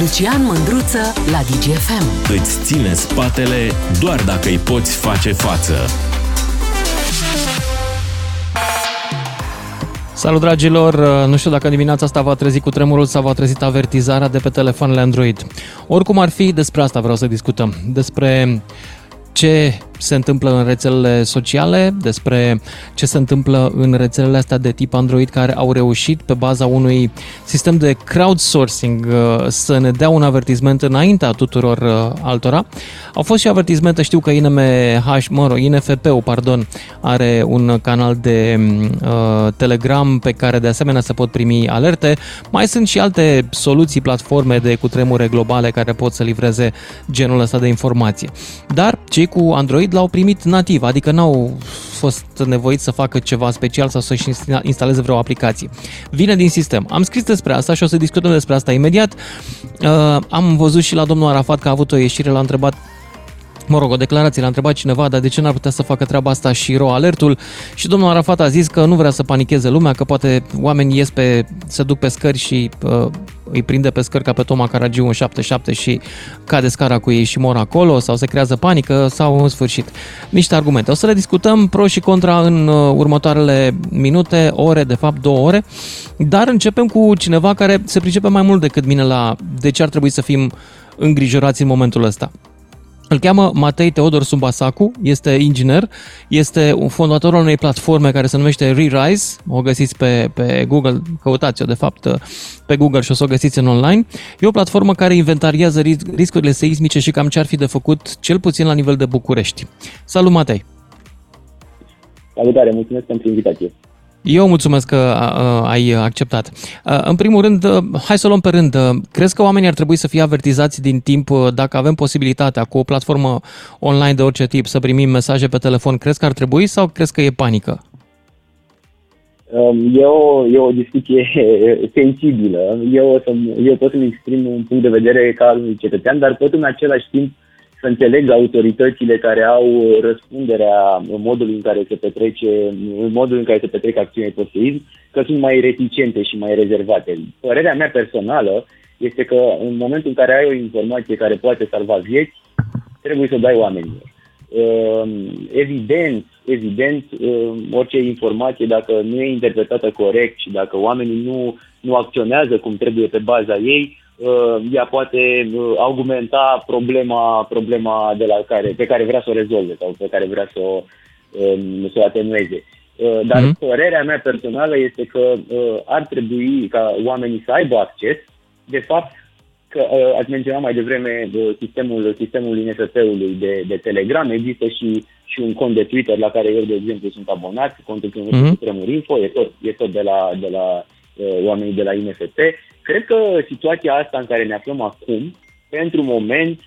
Lucian Mândruță la DGFM. Îți ține spatele doar dacă îi poți face față. Salut dragilor! Nu știu dacă dimineața asta va trezi cu tremurul sau va trezit avertizarea de pe telefoanele Android. Oricum ar fi, despre asta vreau să discutăm. Despre ce se întâmplă în rețelele sociale, despre ce se întâmplă în rețelele astea de tip Android care au reușit pe baza unui sistem de crowdsourcing uh, să ne dea un avertisment înaintea tuturor uh, altora. Au fost și avertismente, știu că INMH, mă rog, INFP-ul, pardon, are un canal de uh, Telegram pe care de asemenea se pot primi alerte. Mai sunt și alte soluții, platforme de cutremure globale care pot să livreze genul ăsta de informație. Dar cei cu Android Android l-au primit nativ, adică n-au fost nevoiți să facă ceva special sau să-și instaleze vreo aplicație. Vine din sistem. Am scris despre asta și o să discutăm despre asta imediat. Uh, am văzut și la domnul Arafat că a avut o ieșire, l-a întrebat mă rog, o declarație, l-a întrebat cineva, dar de ce n-ar putea să facă treaba asta și ro alertul și domnul Arafat a zis că nu vrea să panicheze lumea, că poate oamenii ies pe, se duc pe scări și uh, îi prinde pe scări ca pe Toma Caragiu în 77 și cade scara cu ei și mor acolo sau se creează panică sau în sfârșit niște argumente. O să le discutăm pro și contra în uh, următoarele minute, ore, de fapt două ore, dar începem cu cineva care se pricepe mai mult decât mine la de ce ar trebui să fim îngrijorați în momentul ăsta. Îl cheamă Matei Teodor Sumbasacu, este inginer, este un fondator al unei platforme care se numește ReRise, o găsiți pe, pe Google, căutați-o de fapt pe Google și o să o găsiți în online. E o platformă care inventariază riscurile seismice și cam ce ar fi de făcut, cel puțin la nivel de București. Salut Matei! Salutare, mulțumesc pentru invitație! Eu mulțumesc că ai acceptat. În primul rând, hai să o luăm pe rând. Crezi că oamenii ar trebui să fie avertizați din timp dacă avem posibilitatea cu o platformă online de orice tip să primim mesaje pe telefon? Crezi că ar trebui sau crezi că e panică? Um, e o, e o discuție sensibilă. Eu, o să, eu pot să-mi exprim un punct de vedere ca al unui cetățean, dar pot în același timp să înțeleg autoritățile care au răspunderea în modul în care se petrece, în modul în care se petrec acțiunile post că sunt mai reticente și mai rezervate. Părerea mea personală este că în momentul în care ai o informație care poate salva vieți, trebuie să o dai oamenilor. Ehm, evident, evident, ehm, orice informație, dacă nu e interpretată corect și dacă oamenii nu, nu acționează cum trebuie pe baza ei, uh, ea poate uh, argumenta problema, problema de la care, pe care vrea să o rezolve sau pe care vrea să o, um, să o atenueze. Uh, dar mm-hmm. părerea mea personală este că uh, ar trebui ca oamenii să aibă acces. De fapt, că uh, ați menționat mai devreme uh, sistemul, sistemul INFP-ului de, de Telegram, există și, și un cont de Twitter la care eu, de exemplu, sunt abonat, contul mm-hmm. Info, e tot, e tot de la, de la uh, oamenii de la INFP. Cred că situația asta în care ne aflăm acum, pentru moment,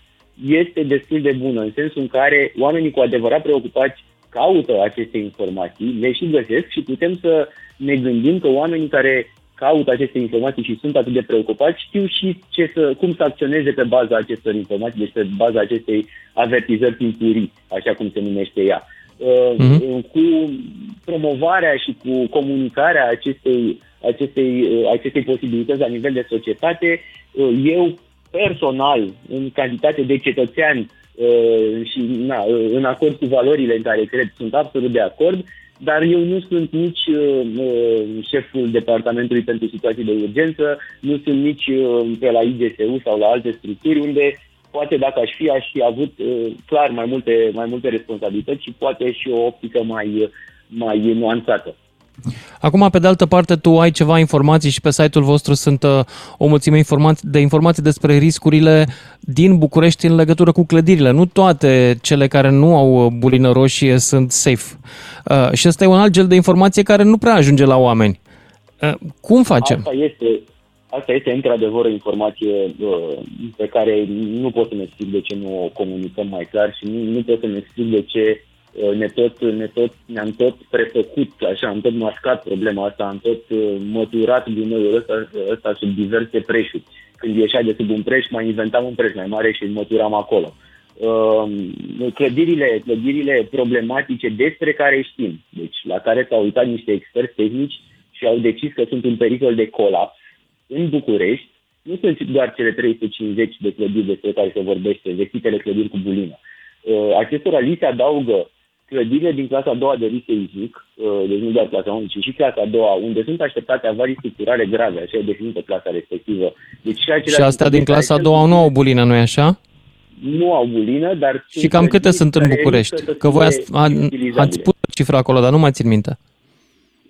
este destul de bună, în sensul în care oamenii cu adevărat preocupați caută aceste informații, le și găsesc și putem să ne gândim că oamenii care caută aceste informații și sunt atât de preocupați știu și ce să, cum să acționeze pe baza acestor informații, deci pe baza acestei avertizări timpurii, așa cum se numește ea. Mm-hmm. Cu promovarea și cu comunicarea acestei acestei, uh, acestei posibilități la nivel de societate. Uh, eu personal, în calitate de cetățean uh, și na, în acord cu valorile în care cred, sunt absolut de acord, dar eu nu sunt nici șeful departamentului pentru situații de urgență, nu sunt nici pe la IGSU sau la alte structuri unde poate dacă aș fi, aș fi avut clar mai multe, mai multe responsabilități și poate și o optică mai, mai nuanțată. Acum, pe de altă parte, tu ai ceva informații și pe site-ul vostru sunt uh, o mulțime informații, de informații despre riscurile din București în legătură cu clădirile. Nu toate cele care nu au bulină roșie sunt safe. Uh, și ăsta e un alt gel de informație care nu prea ajunge la oameni. Uh, cum facem? Asta este, asta este într-adevăr o informație uh, pe care nu pot să ne explic de ce nu o comunicăm mai clar și nu, nu pot să ne explic de ce Uh, ne tot, ne tot, ne-am tot prefăcut, așa, am tot mascat problema asta, am tot uh, măturat gunoiul ăsta, ăsta sub diverse preșuri. Când ieșea de sub un preș, mai inventam un preș mai mare și îl măturam acolo. Uh, clădirile, clădirile problematice despre care știm, deci la care s-au uitat niște experți tehnici și au decis că sunt în pericol de colaps în București, nu sunt doar cele 350 de clădiri despre care se vorbește, vestitele clădiri cu bulină. Uh, acestora li se adaugă clădirile din clasa a doua de risc seismic, uh, deci nu doar clasa 1, ci și clasa a doua, unde sunt așteptate avarii structurale grave, așa e definită clasa respectivă. Deci și, și astea din clasa a doua nu au bulină, nu-i așa? Nu au bulină, dar... Și cam câte sunt în București? Că voi ați, a, ați pus cifra acolo, dar nu mai țin minte.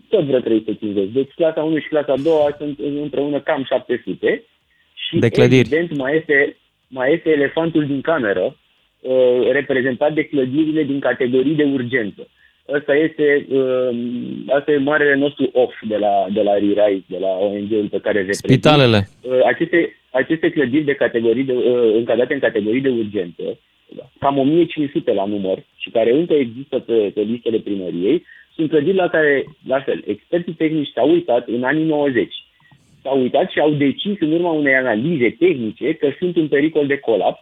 Tot vreo 350. Deci clasa 1 și clasa 2 sunt împreună cam 700. Și de clădiri. evident mai este, mai este elefantul din cameră, uh, reprezentat de clădirile din categorii de urgență. Asta este, uh, asta e marele nostru off de la, de la ReRise, de la ONG-ul pe care reprezint. Spitalele. Uh, aceste, aceste clădiri de categorii de, uh, încadrate în categorii de urgență, cam 1500 la număr și care încă există pe, pe listele primăriei, sunt clădiri la care, la fel, experții tehnici s-au uitat în anii 90 s-au uitat și au decis în urma unei analize tehnice că sunt în pericol de colaps.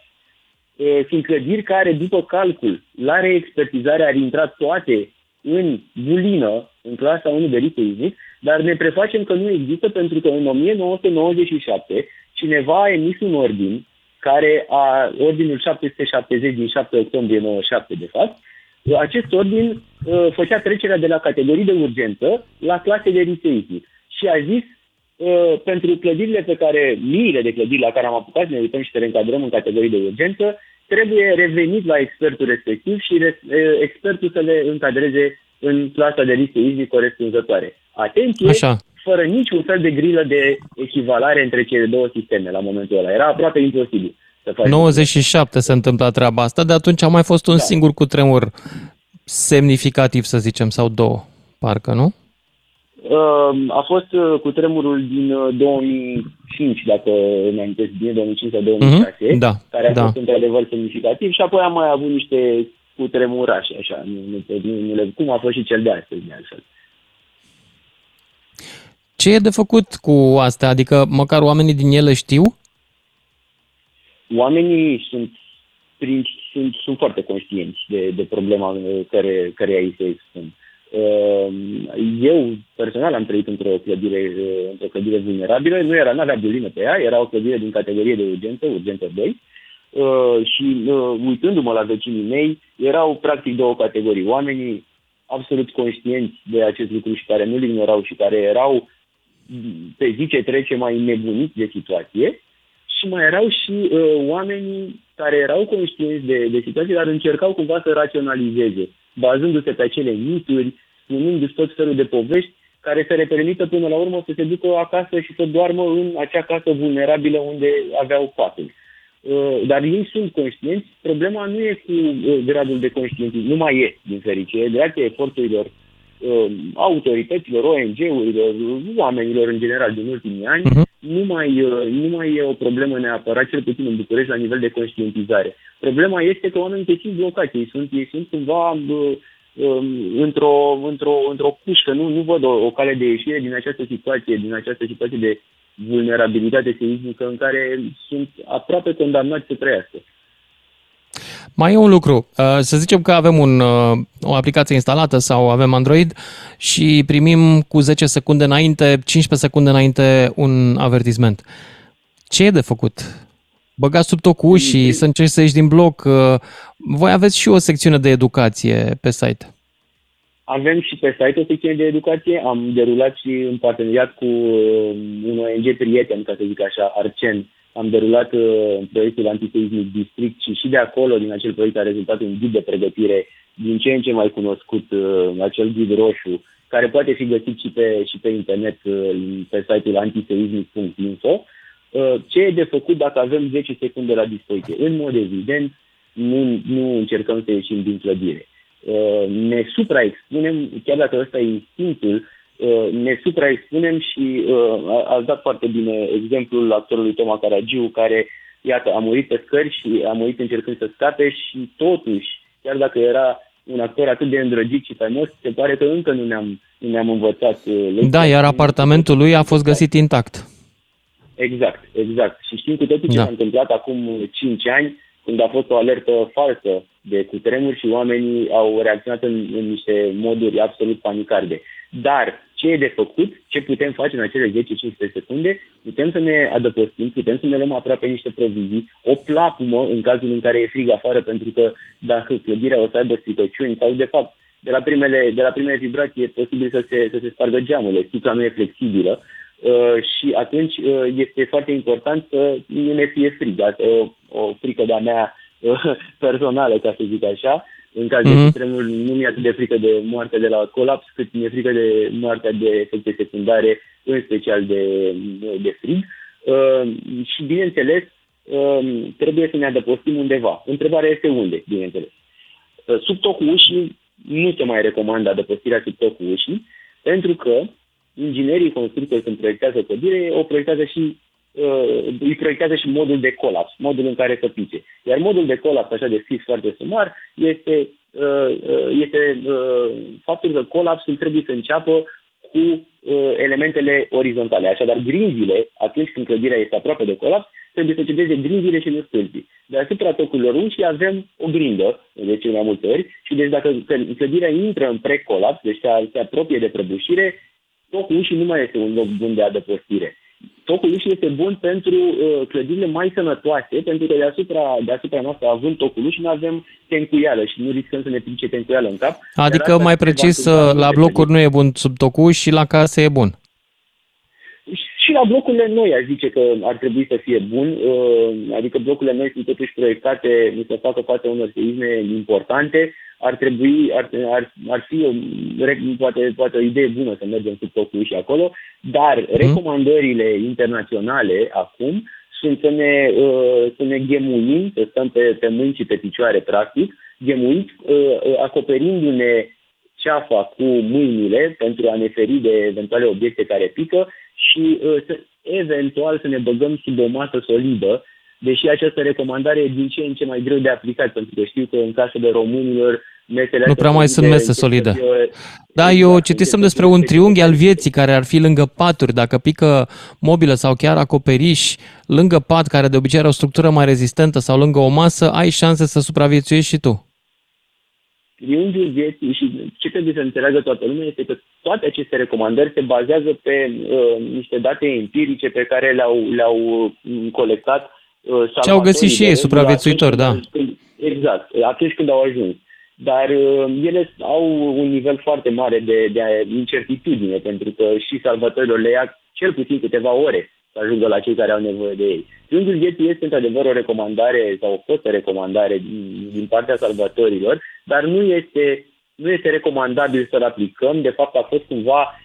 Sunt clădiri care, după calcul, la reexpertizare ar intra toate în bulină, în clasa 1 de risc dar ne prefacem că nu există pentru că în 1997 cineva a emis un ordin care a, ordinul 770 din 7 octombrie 97 de fapt, acest ordin uh, făcea trecerea de la categorii de urgență la clase de risc și a zis Uh, pentru clădirile pe care, miile de clădiri la care am apucat să ne uităm și să reîncadrăm în categorii de urgență, trebuie revenit la expertul respectiv și uh, expertul să le încadreze în clasa de risc seismic corespunzătoare. Atenție, Așa. fără niciun fel de grilă de echivalare între cele două sisteme la momentul ăla. Era aproape imposibil. Să faci 97 se întâmplă treaba asta, de atunci a mai fost un da. singur cutremur semnificativ, să zicem, sau două, parcă, nu? Ehm, a fost uh, cu tremurul din 2005, uh, dacă îmi amintesc bine, 2005 sau 2006, mm-hmm. da, care a da. fost într-adevăr semnificativ și apoi am mai avut niște cu tremurașe, așa, nu, nu, nu, nu le, cum a fost și cel de astăzi, de altfel. Ce e de făcut cu astea? Adică măcar oamenii din ele știu? Oamenii sunt, prin, sunt, sunt foarte conștienți de, de problema care, care ei se expun. Ehm, eu, personal, am trăit într-o clădire, într-o clădire vulnerabilă. Nu era, n-avea bulină pe ea, era o clădire din categorie de urgență, urgență 2. Ehm, și ehm, uitându-mă la vecinii mei, erau practic două categorii. Oamenii absolut conștienți de acest lucru și care nu-l ignorau și care erau pe zi ce trece mai nebuniți de situație și mai erau și uh, oamenii care erau conștienți de, de situație, dar încercau cumva să raționalizeze bazându-se pe acele mituri, spunându-și tot felul de povești care să le permită până la urmă să se ducă acasă și să doarmă în acea casă vulnerabilă unde aveau patul. Uh, dar ei sunt conștienți, problema nu e cu uh, gradul de conștientizare, nu mai e, din fericire, grație eforturilor uh, autorităților, ONG-urilor, oamenilor în general din ultimii ani, uh-huh. Nu, mai, nu mai e o problemă neapărat, cel puțin în București, la nivel de conștientizare. Problema este că oamenii se simt blocați, ei sunt, ei sunt cumva um, într-o, într-o, într-o pușcă, nu, nu văd o, o cale de ieșire din această situație, din această situație de vulnerabilitate seismică în care sunt aproape condamnați să trăiască. Mai e un lucru. Uh, să zicem că avem un, uh, o aplicație instalată sau avem Android și primim cu 10 secunde înainte, 15 secunde înainte un avertisment. Ce e de făcut? Băgați sub tot cu ușii, să încerci să ieși din bloc. Uh, voi aveți și o secțiune de educație pe site. Avem și pe site o secțiune de educație. Am derulat și în parteneriat cu un ONG prieten, ca să zic așa, Arcen, am derulat uh, proiectul Antiseismic District și și de acolo, din acel proiect, a rezultat un ghid de pregătire din ce în ce mai cunoscut, uh, acel ghid roșu, care poate fi găsit și pe, și pe internet uh, pe site-ul antiseismic.info. Uh, ce e de făcut dacă avem 10 secunde la dispoziție? În mod evident, nu, nu încercăm să ieșim din clădire. Uh, ne supraexpunem, chiar dacă ăsta e instinctul, Uh, ne supraexpunem și uh, ați dat foarte bine exemplul actorului Toma Caragiu, care, iată, a murit pe scări și a murit încercând să scape și totuși, chiar dacă era un actor atât de îndrăgit și faimos, se pare că încă nu ne-am, nu ne-am învățat. Uh, da, iar apartamentul lui a fost găsit intact. Exact, exact. Și știm cu toții ce da. s-a întâmplat acum 5 ani, când a fost o alertă falsă de cutremur și oamenii au reacționat în, în niște moduri absolut panicarde. Dar ce e de făcut, ce putem face în acele 10-15 secunde, putem să ne adăpostim, putem să ne luăm aproape niște provizii, o plapumă în cazul în care e frig afară, pentru că dacă clădirea o să aibă stricăciuni sau, de fapt, de la primele, de la primele vibrații e posibil să se, să se spargă geamurile, sticla nu e flexibilă uh, și atunci uh, este foarte important să nu ne fie frig. Asta e o, o frică de-a mea uh, personală, ca să zic așa, în caz mm-hmm. de mhm. tremur nu mi-e atât de frică de moartea de la colaps, cât mi-e frică de moartea de efecte secundare, în special de, de frig. Uh, și, bineînțeles, uh, trebuie să ne adăpostim undeva. Întrebarea este unde, bineînțeles. Uh, sub tocul ușii nu se mai recomandă adăpostirea sub tocul ușii, pentru că inginerii constructori când proiectează clădire, o proiectează și uh, îi proiectează și modul de colaps, modul în care să pice. Iar modul de colaps, așa de fix foarte sumar, este, uh, uh, este uh, faptul că colapsul trebuie să înceapă cu uh, elementele orizontale. Așadar, grinzile, atunci când clădirea este aproape de colaps, trebuie să cedeze grinzile și nu stâlpii. Deasupra tocurilor ușii avem o grindă, de cele mai multe ori, și deci dacă clădirea intră în precolaps, deci se apropie de prăbușire, tocul ușii nu mai este un loc bun de adăpostire tocul ușii este bun pentru uh, clădirile mai sănătoase, pentru că deasupra, deasupra noastră, având tocul ușii, nu avem tencuială și nu riscăm să ne pice tencuială în cap. Adică, mai precis, uh, la blocuri nu e bun sub tocul și la case e bun. Și la blocurile noi aș zice că ar trebui să fie bun, uh, adică blocurile noi sunt totuși proiectate să facă față unor seisme importante, ar trebui, ar, ar, ar fi o, poate, poate o idee bună să mergem sub tocul și acolo, dar mm. recomandările internaționale acum sunt să ne, uh, să ne ghemuim, să stăm pe, pe mâini și pe picioare, practic, ghemuiți, uh, acoperindu-ne ceafa cu mâinile pentru a ne feri de eventuale obiecte care pică și uh, să, eventual să ne băgăm sub o masă solidă, deși această recomandare e din ce în ce mai greu de aplicat, pentru că știu că în casele românilor mesele Nu prea mai sunt mese solide. Da, exact, eu citisem despre un triunghi al vieții care ar fi lângă paturi. Dacă pică mobilă sau chiar acoperiș, lângă pat, care de obicei are o structură mai rezistentă sau lângă o masă, ai șanse să supraviețuiești și tu. Triunghiul vieții și ce trebuie să înțeleagă toată lumea este că toate aceste recomandări se bazează pe uh, niște date empirice pe care le-au, le-au uh, colectat uh, Ce au găsit și ei, supraviețuitori, da. exact, atunci când au ajuns dar uh, ele au un nivel foarte mare de, de incertitudine, pentru că și salvatorilor le ia cel puțin câteva ore să ajungă la cei care au nevoie de ei. Triunghiul vieții este într-adevăr o recomandare sau o fostă recomandare din, din partea salvatorilor, dar nu este, nu este recomandabil să-l aplicăm. De fapt, a fost cumva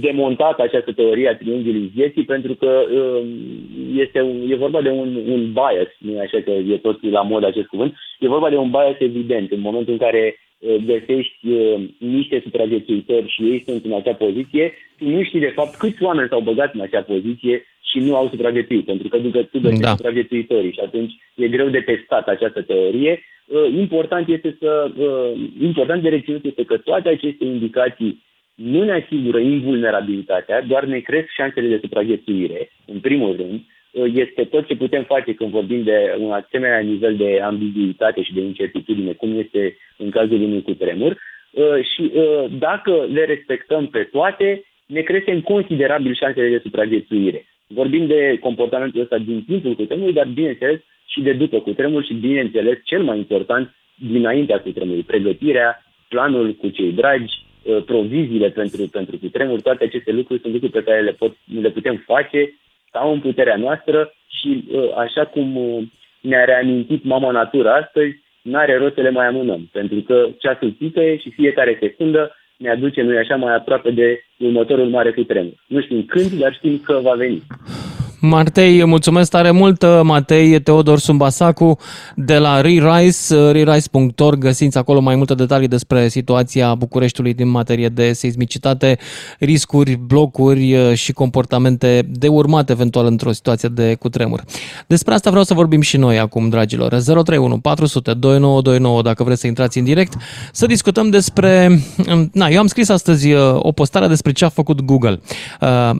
demontată această teorie a triunghiului vieții pentru că uh, este un, e vorba de un, un bias, nu așa că e tot la mod acest cuvânt, e vorba de un bias evident. În momentul în care uh, găsești uh, niște supraviețuitori și ei sunt în acea poziție, tu nu știi de fapt câți oameni s-au băgat în acea poziție și nu au supraviețuit, pentru că după tu găsești da. supraviețuitorii și atunci e greu de testat această teorie. Important este să, important de reținut este că toate aceste indicații nu ne asigură invulnerabilitatea, doar ne cresc șansele de supraviețuire, în primul rând, este tot ce putem face când vorbim de un asemenea nivel de ambiguitate și de incertitudine, cum este în cazul unui cutremur. Și dacă le respectăm pe toate, ne creștem considerabil șansele de supraviețuire. Vorbim de comportamentul ăsta din timpul cutremurului, dar bineînțeles și de după cutremur și bineînțeles cel mai important dinaintea cutremurului, pregătirea, planul cu cei dragi, Uh, proviziile pentru, pentru cutremur, toate aceste lucruri sunt lucruri pe care le, pot, le putem face, sau în puterea noastră și uh, așa cum uh, ne-a reamintit mama natură astăzi, n-are rost să le mai amânăm, pentru că ceasul pică și fiecare secundă ne aduce, noi așa, mai aproape de următorul mare cutremur. Nu știm când, dar știm că va veni. Martei, mulțumesc tare mult, Matei Teodor Sumbasacu de la Rerise, rerise.org, găsiți acolo mai multe detalii despre situația Bucureștiului din materie de seismicitate, riscuri, blocuri uh, și comportamente de urmat eventual într-o situație de cutremur. Despre asta vreau să vorbim și noi acum, dragilor. 031 400 2929 dacă vreți să intrați în direct, să discutăm despre... Um, na, eu am scris astăzi uh, o postare despre ce a făcut Google. Uh,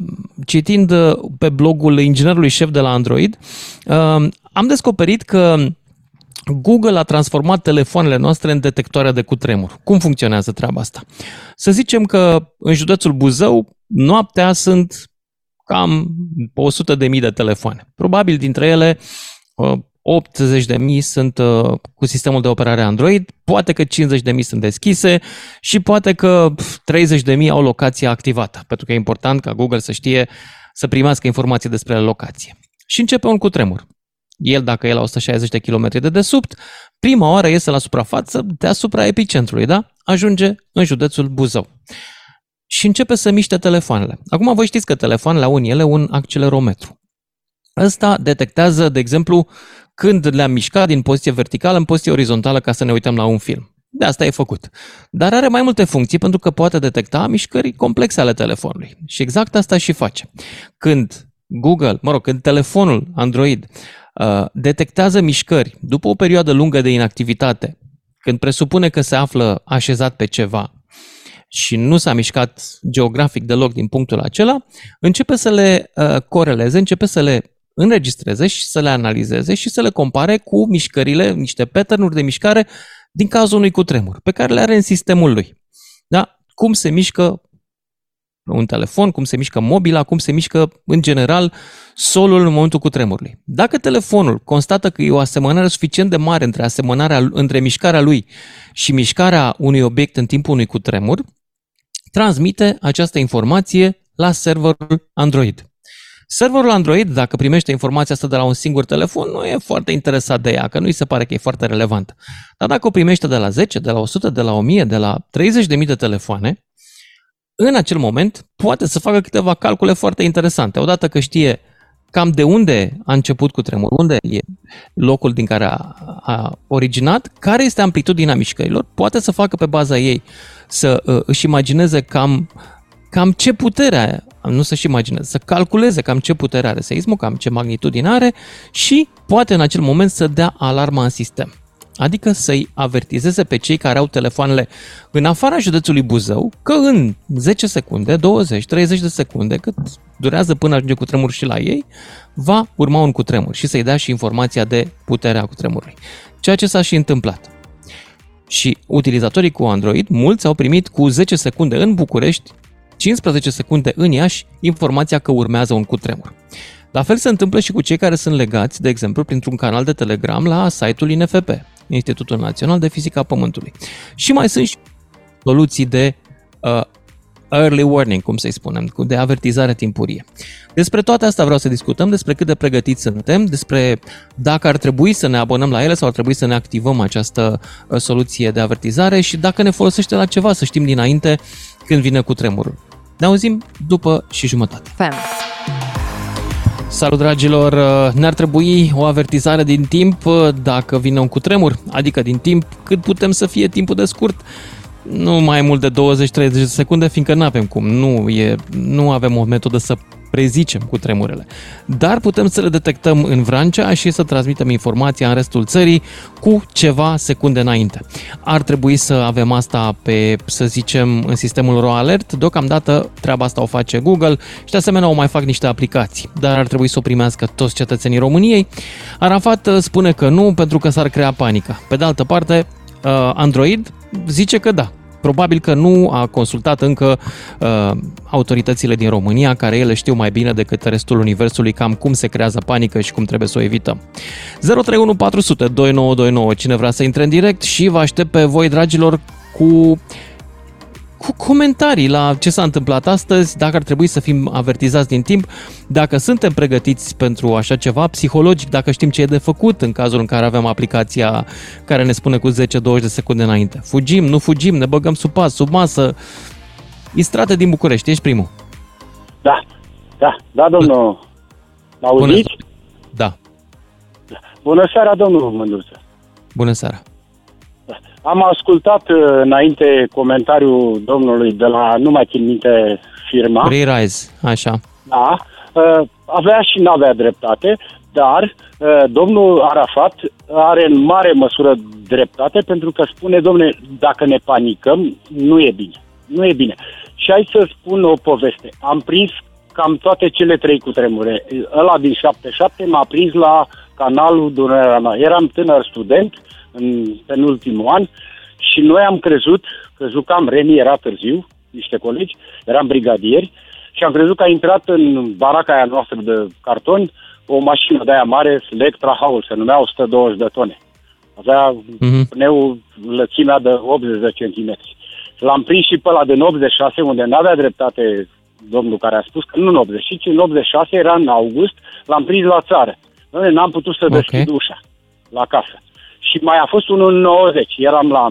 citind pe blogul inginerului șef de la Android, um, am descoperit că Google a transformat telefoanele noastre în detectoare de cutremur. Cum funcționează treaba asta? Să zicem că în județul Buzău, noaptea sunt cam 100 de mii de telefoane. Probabil dintre ele 80 de mii sunt uh, cu sistemul de operare Android, poate că 50 de mii sunt deschise și poate că 30 de mii au locația activată, pentru că e important ca Google să știe să primească informații despre locație. Și începe un cutremur. El, dacă e la 160 de km de desubt, prima oară iese la suprafață deasupra epicentrului, da? Ajunge în județul Buzău. Și începe să miște telefoanele. Acum voi știți că telefoanele au în ele un accelerometru. Ăsta detectează, de exemplu, când le-am mișcat din poziție verticală în poziție orizontală ca să ne uităm la un film. De asta e făcut. Dar are mai multe funcții pentru că poate detecta mișcări complexe ale telefonului. Și exact asta și face. Când Google, mă rog, când telefonul Android uh, detectează mișcări după o perioadă lungă de inactivitate, când presupune că se află așezat pe ceva și nu s-a mișcat geografic deloc din punctul acela, începe să le uh, coreleze, începe să le înregistreze și să le analizeze și să le compare cu mișcările, niște pattern de mișcare din cazul unui cutremur, pe care le are în sistemul lui. Da? Cum se mișcă un telefon, cum se mișcă mobila, cum se mișcă, în general, solul în momentul cutremurului. Dacă telefonul constată că e o asemănare suficient de mare între, asemănarea, între mișcarea lui și mișcarea unui obiect în timpul unui cutremur, transmite această informație la serverul Android. Serverul Android, dacă primește informația asta de la un singur telefon, nu e foarte interesat de ea, că nu îi se pare că e foarte relevant. Dar dacă o primește de la 10, de la 100, de la 1000, de la 30.000 de telefoane, în acel moment poate să facă câteva calcule foarte interesante. Odată că știe cam de unde a început cu tremur, unde e locul din care a, a originat, care este amplitudinea mișcărilor, poate să facă pe baza ei să uh, își imagineze cam cam ce putere, nu să-și imagineze, să calculeze cam ce putere are seismul, cam ce magnitudine are și poate în acel moment să dea alarma în sistem. Adică să-i avertizeze pe cei care au telefoanele în afara județului Buzău că în 10 secunde, 20, 30 de secunde, cât durează până ajunge cu tremur și la ei, va urma un cutremur și să-i dea și informația de puterea cutremurului. Ceea ce s-a și întâmplat. Și utilizatorii cu Android, mulți au primit cu 10 secunde în București 15 secunde în Iași informația că urmează un cutremur. La fel se întâmplă și cu cei care sunt legați, de exemplu, printr-un canal de Telegram la site-ul INFP, Institutul Național de Fizică a Pământului. Și mai sunt și soluții de uh, early warning, cum să-i spunem, de avertizare timpurie. Despre toate astea vreau să discutăm, despre cât de pregătiți suntem, despre dacă ar trebui să ne abonăm la ele sau ar trebui să ne activăm această uh, soluție de avertizare și dacă ne folosește la ceva, să știm dinainte când vine cu tremurul. Ne auzim după și jumătate. Fem. Salut dragilor! Ne-ar trebui o avertizare din timp dacă vine un cutremur, adică din timp cât putem să fie timpul de scurt nu mai mult de 20-30 de secunde, fiindcă nu avem cum, nu, e, nu avem o metodă să prezicem cu tremurele. Dar putem să le detectăm în Vrancea și să transmitem informația în restul țării cu ceva secunde înainte. Ar trebui să avem asta pe, să zicem, în sistemul RO Alert. Deocamdată treaba asta o face Google și de asemenea o mai fac niște aplicații, dar ar trebui să o primească toți cetățenii României. Arafat uh, spune că nu pentru că s-ar crea panică. Pe de altă parte, uh, Android zice că da, Probabil că nu a consultat încă uh, autoritățile din România, care ele știu mai bine decât restul universului cam cum se creează panică și cum trebuie să o evităm. 031402929, 2929, cine vrea să intre în direct și vă aștept pe voi, dragilor, cu cu comentarii la ce s-a întâmplat astăzi, dacă ar trebui să fim avertizați din timp, dacă suntem pregătiți pentru așa ceva psihologic, dacă știm ce e de făcut în cazul în care avem aplicația care ne spune cu 10-20 de secunde înainte. Fugim, nu fugim, ne băgăm sub pas, sub masă. Istrate din București, ești primul. Da, da, da, domnul. Mă auziți? Da. Bună seara, domnul Mândruță. Bună seara. Am ascultat uh, înainte comentariul domnului de la, nu mai țin minte firma. Rise, așa. Da, uh, avea și nu avea dreptate, dar uh, domnul Arafat are în mare măsură dreptate pentru că spune, domne, dacă ne panicăm, nu e bine. Nu e bine. Și hai să spun o poveste. Am prins cam toate cele trei cutremure. Ăla din 77 m-a prins la canalul Dunărea mea. Eram tânăr student în penultimul an și noi am crezut că jucam, Remi era târziu, niște colegi, eram brigadieri și am crezut că a intrat în baraca aia noastră de carton o mașină de aia mare, Electra House, se numea 120 de tone. Avea uh-huh. pneu lățimea de 80 de centimetri. L-am prins și pe ăla din 86, unde nu avea dreptate domnul care a spus că nu în 85, în 86 era în august, l-am prins la țară. Noi n-am putut să deschid okay. ușa la casă. Și mai a fost unul în 90. Eram la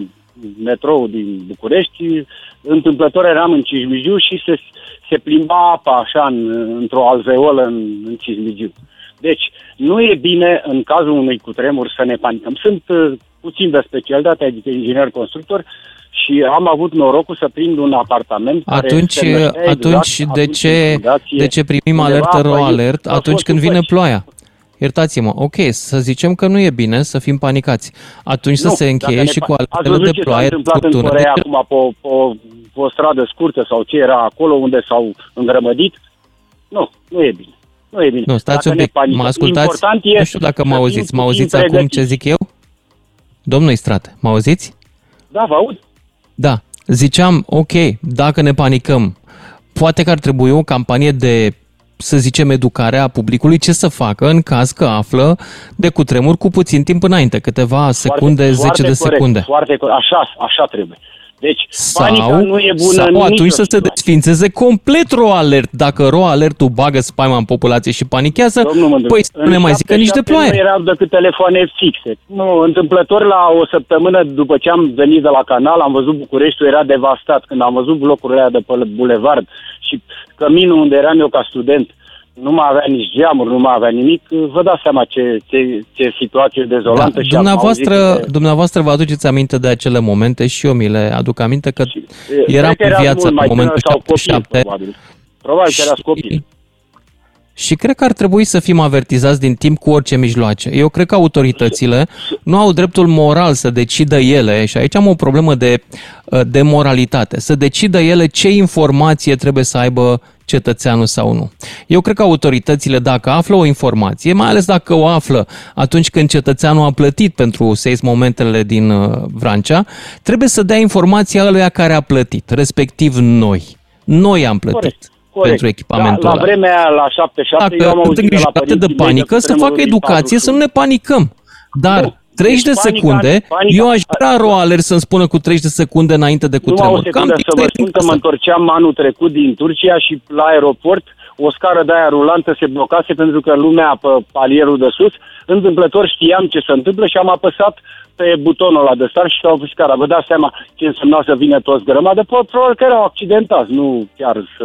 metrou din București, întâmplător eram în Cismigiu și se, se plimba apa așa în, într-o alveolă în, în Cismigiu. Deci, nu e bine în cazul unui cutremur să ne panicăm. Sunt uh, puțin de specialitate, adică inginer constructor, și am avut norocul să prind un apartament atunci, care exact atunci de ce, de ce primim alertă ro alert atunci când vine ploaia? Iertați-mă, ok, să zicem că nu e bine să fim panicați. Atunci nu, să se încheie și cu alertele de ploaie. Ați văzut ce s-a întâmplat în Corea acum pe, pe, pe o stradă scurtă sau ce era acolo unde s-au îngrămădit? Nu, nu e bine. Nu e bine. Nu, stați un pic, mă ascultați? Important nu știu dacă mă auziți. Mă auziți acum ce zic eu? Domnul Istrat, mă auziți? Da, vă aud. Da, ziceam, ok, dacă ne panicăm, poate că ar trebui o campanie de să zicem, educarea publicului ce să facă în caz că află de cutremur cu puțin timp înainte, câteva secunde, foarte, 10 foarte de corect, secunde. Foarte corect, așa, așa trebuie. Deci, sau, panica nu e bună sau atunci să se desfințeze complet ro alert. Dacă ro alertul bagă spaima în populație și panichează, păi să ne mai zică nici de ploaie. Nu erau decât telefoane fixe. Nu, întâmplător la o săptămână după ce am venit de la canal, am văzut Bucureștiul era devastat. Când am văzut blocurile alea de pe bulevard și căminul unde eram eu ca student, nu mai avea nici geamuri, nu mai avea nimic, vă dați seama ce, ce, ce situație dezolantă da, și dumneavoastră, de... dumneavoastră vă aduceți aminte de acele momente și eu mi le aduc aminte că și, eram cu viața în momentul 77. Probabil. probabil că erați copii. Și cred că ar trebui să fim avertizați din timp cu orice mijloace. Eu cred că autoritățile nu au dreptul moral să decidă ele, și aici am o problemă de, de moralitate, să decidă ele ce informație trebuie să aibă cetățeanul sau nu. Eu cred că autoritățile, dacă află o informație, mai ales dacă o află atunci când cetățeanul a plătit pentru seismomentele din uh, Vrancea, trebuie să dea informația ăluia care a plătit, respectiv noi. Noi am plătit. Corect. Corect. pentru echipamentul da, la vremea la 77 Dacă eu am auzit de la de panică, să facă educație, să nu ne panicăm. Dar nu. 30 deci de panica, secunde, panica, eu aș vrea roaler să-mi spună cu 30 de secunde înainte de cutremur. Nu, Cam să vă spun că mă întorceam anul trecut din Turcia și la aeroport o scară de aia rulantă se blocase pentru că lumea pe palierul de sus, întâmplător știam ce se întâmplă și am apăsat pe butonul ăla de start și s-au oprit scara. Vă dați seama ce însemna să vină toți grămadă? Probabil că erau accidentați, nu chiar să...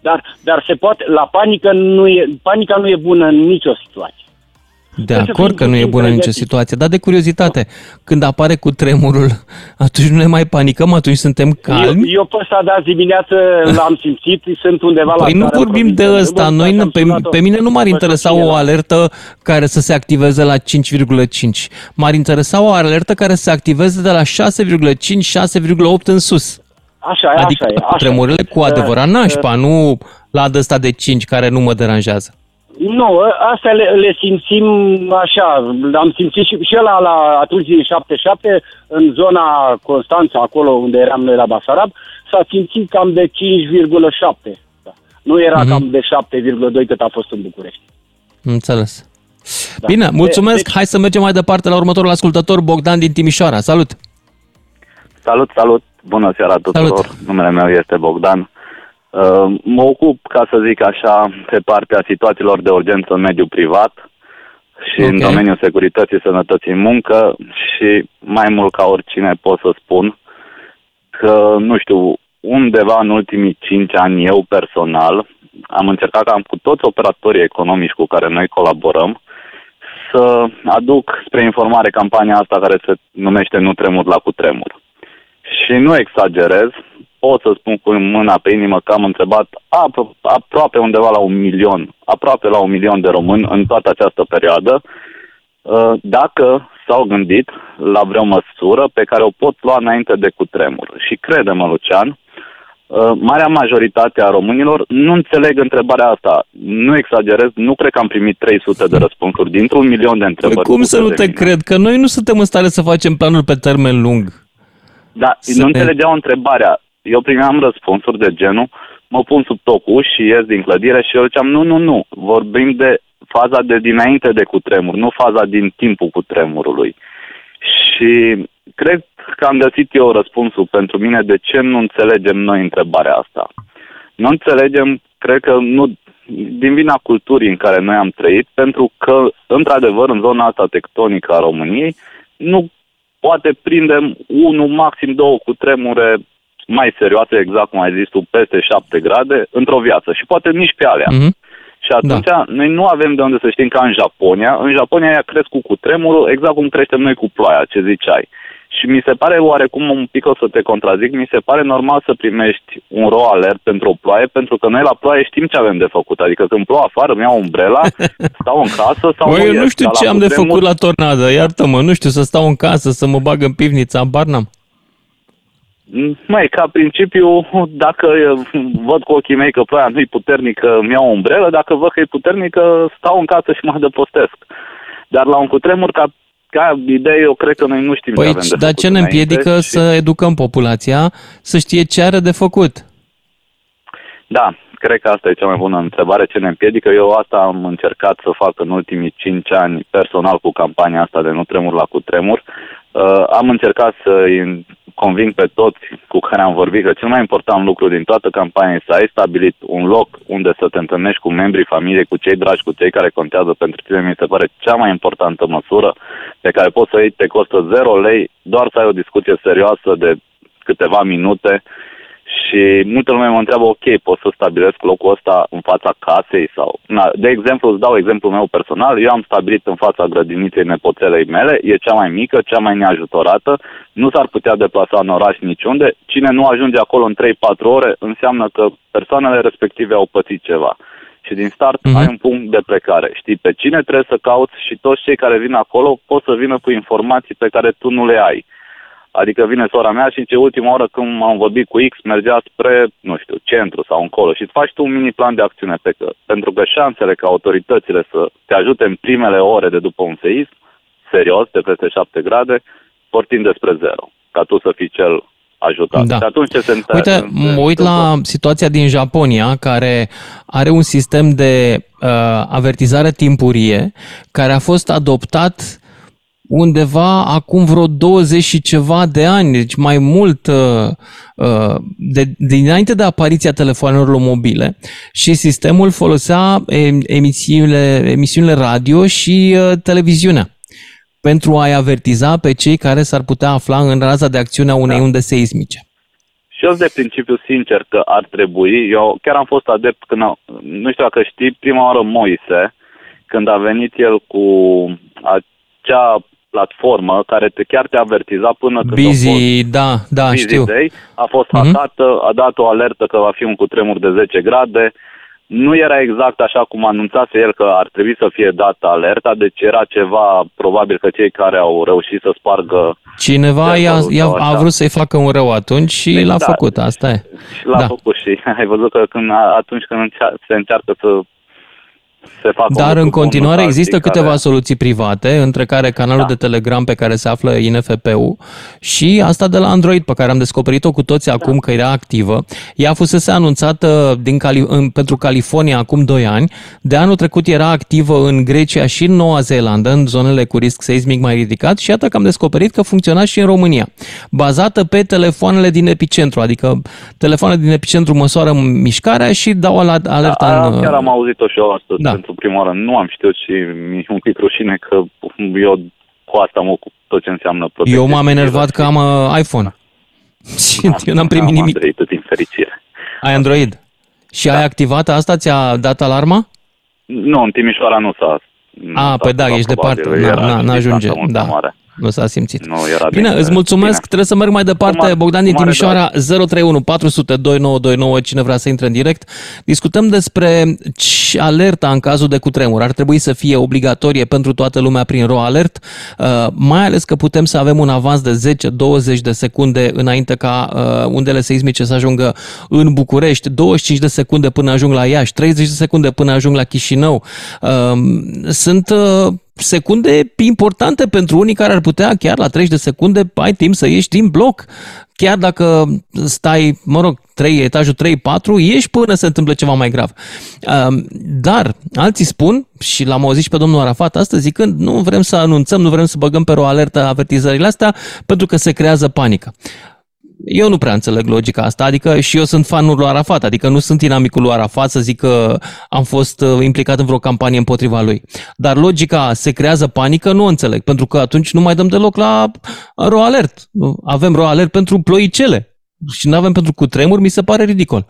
Dar, dar se poate... La panică nu e... Panica nu e bună în nicio situație. De acord că nu e bună nicio situație, dar de curiozitate, când apare cu tremurul, atunci nu ne mai panicăm, atunci suntem calmi? Eu, eu pe ăsta de azi dimineață l-am simțit, sunt undeva la... Păi nu vorbim de ăsta, noi, pe, pe mine nu m-ar interesa o alertă care să se activeze la 5,5. M-ar interesa o alertă care să se activeze de la 6,5-6,8 în sus. Așa e, adică așa e. Așa tremurile cu adevărat nașpa, nu la ăsta de 5 care nu mă deranjează. Nu, astea le, le simțim așa, am simțit și, și la, la atunci din 77, în zona Constanța, acolo unde eram noi la Basarab, s-a simțit cam de 5,7. Da. Nu era mm-hmm. cam de 7,2 cât a fost în București. Înțeles. Da. Bine, mulțumesc. De, deci... Hai să mergem mai departe la următorul ascultător, Bogdan din Timișoara. Salut! Salut, salut! Bună seara tuturor! Salut. Numele meu este Bogdan. Uh, mă ocup, ca să zic așa, pe partea situațiilor de urgență în mediul privat și okay. în domeniul securității sănătății în muncă și mai mult ca oricine pot să spun că, nu știu, undeva în ultimii cinci ani eu personal am încercat cam cu toți operatorii economici cu care noi colaborăm să aduc spre informare campania asta care se numește Nu tremur la cutremur. Și nu exagerez, pot să spun cu mâna pe inimă că am întrebat apro- aproape undeva la un milion, aproape la un milion de români în toată această perioadă, uh, dacă s-au gândit la vreo măsură pe care o pot lua înainte de cutremur. Și crede-mă, Lucian, Uh, marea majoritate a românilor nu înțeleg întrebarea asta. Nu exagerez, nu cred că am primit 300 de răspunsuri dintr-un milion de întrebări. Păi cum să nu te mine. cred? Că noi nu suntem în stare să facem planuri pe termen lung. Da, să nu ne... înțelegeau întrebarea. Eu primeam răspunsuri de genul, mă pun sub tocul și ies din clădire și eu ziceam, nu, nu, nu, vorbim de faza de dinainte de cutremur, nu faza din timpul cutremurului. Și cred că am găsit eu răspunsul pentru mine de ce nu înțelegem noi întrebarea asta. Nu înțelegem, cred că nu din vina culturii în care noi am trăit, pentru că, într-adevăr, în zona asta tectonică a României, nu poate prindem unul, maxim două cu tremure mai serioase, exact cum ai zis tu, peste 7 grade, într-o viață și poate nici pe alea. Mm-hmm. Și atunci da. noi nu avem de unde să știm ca în Japonia. În Japonia ea cresc cu tremurul exact cum creștem noi cu ploaia, ce ziceai. Și mi se pare oarecum un pic o să te contrazic, mi se pare normal să primești un ro alert pentru o ploaie, pentru că noi la ploaie știm ce avem de făcut. Adică când plouă afară, îmi iau umbrela, stau în casă sau Băi, eu nu știu ce am de făcut la tornadă, iartă-mă, nu știu, să stau în casă, să mă bag în pivniță, abar n-am. Mai, ca principiu, dacă văd cu ochii mei că ploaia nu e puternică, îmi iau o umbrelă, dacă văd că e puternică, stau în casă și mă adăpostesc. Dar la un cutremur, ca, ca idee, eu cred că noi nu știm păi, ce avem de dar ce ne împiedică și... să educăm populația să știe ce are de făcut? Da, cred că asta e cea mai bună întrebare. Ce ne împiedică? Eu asta am încercat să fac în ultimii 5 ani personal cu campania asta de Nu tremur la cutremur. Uh, am încercat să conving pe toți cu care am vorbit că cel mai important lucru din toată campania este să ai stabilit un loc unde să te întâlnești cu membrii familiei, cu cei dragi, cu cei care contează pentru tine. Mi se pare cea mai importantă măsură pe care poți să iei, te costă 0 lei, doar să ai o discuție serioasă de câteva minute și multă lume mă întreabă, ok, pot să stabilesc locul ăsta în fața casei sau... Na, de exemplu, îți dau exemplul meu personal, eu am stabilit în fața grădiniței nepoțelei mele, e cea mai mică, cea mai neajutorată, nu s-ar putea deplasa în oraș niciunde, cine nu ajunge acolo în 3-4 ore înseamnă că persoanele respective au pățit ceva. Și din start mm-hmm. ai un punct de plecare. Știi pe cine trebuie să cauți și toți cei care vin acolo pot să vină cu informații pe care tu nu le ai. Adică vine sora mea și ce ultima oră când am vorbit cu X mergea spre, nu știu, centru sau încolo și îți faci tu un mini plan de acțiune pe că, pentru că șansele ca autoritățile să te ajute în primele ore de după un seism, serios, de peste 7 grade, vor tinde spre zero, ca tu să fii cel ajutat. Da. Și atunci ce se întâmplă? Uite, mă uit la situația din Japonia, care are un sistem de uh, avertizare timpurie, care a fost adoptat undeva acum vreo 20 și ceva de ani, deci mai mult uh, uh, de, dinainte de apariția telefonelor mobile și sistemul folosea emisiunile, emisiunile radio și uh, televiziunea pentru a-i avertiza pe cei care s-ar putea afla în raza de acțiune a unei da. unde seismice. Și eu de principiu sincer că ar trebui, eu chiar am fost adept când, nu știu dacă știi, prima oară Moise, când a venit el cu acea platformă care te chiar te avertiza până când Busy, a fost, da, da, Busy știu. Day, a fost uh-huh. hatată, a dat o alertă că va fi un cutremur de 10 grade, nu era exact așa cum anunțase el că ar trebui să fie dată alerta, deci era ceva, probabil că cei care au reușit să spargă... Cineva i-a, i-a, a vrut să-i facă un rău atunci și deci, l-a da, făcut, asta e. Și l-a da. făcut și ai văzut că când, atunci când se încearcă să se fac Dar în continuare există care... câteva soluții private, între care canalul da. de Telegram pe care se află INFP-ul și asta de la Android, pe care am descoperit-o cu toții da. acum că era activă. Ea fusese anunțată din Cali- în, pentru California acum 2 ani. De anul trecut era activă în Grecia și în Noua Zeelandă, în zonele cu risc seismic mai ridicat și iată că am descoperit că funcționa și în România. Bazată pe telefoanele din epicentru, adică telefoanele din epicentru măsoară mișcarea și dau alerta da, în... Chiar am auzit-o și eu astăzi. Da pentru prima oară. Nu am știut și mi-e un pic rușine că eu cu asta mă ocup tot ce înseamnă protecție. Eu m-am enervat că am uh, iPhone. Și eu n-am primit nimic. Android, din fericire. Ai Android? Și da. ai activat asta? Ți-a dat alarma? Nu, în Timișoara nu s-a a, păi da, ești departe, n-ajunge. Da. Nu s-a simțit. Nu era bine, bine, îți mulțumesc. Bine. Trebuie să merg mai departe. Cum Bogdan din cum Timișoara, 031 400 2929, cine vrea să intre în direct. Discutăm despre alerta în cazul de cutremur. Ar trebui să fie obligatorie pentru toată lumea prin ro alert, uh, mai ales că putem să avem un avans de 10-20 de secunde înainte ca uh, undele seismice să ajungă în București, 25 de secunde până ajung la Iași, 30 de secunde până ajung la Chișinău. Uh, sunt secunde importante pentru unii care ar putea chiar la 30 de secunde ai timp să ieși din bloc. Chiar dacă stai, mă rog, 3, etajul 3-4, ieși până se întâmplă ceva mai grav. Dar alții spun, și l-am auzit și pe domnul Arafat astăzi, zicând nu vrem să anunțăm, nu vrem să băgăm pe o alertă avertizările astea pentru că se creează panică. Eu nu prea înțeleg logica asta, adică și eu sunt fanul lui Arafat, adică nu sunt inamicul lui Arafat să zic că am fost uh, implicat în vreo campanie împotriva lui. Dar logica se creează panică, nu o înțeleg, pentru că atunci nu mai dăm deloc la ro alert. Avem ro alert pentru ploicele și nu avem pentru cutremur, mi se pare ridicol.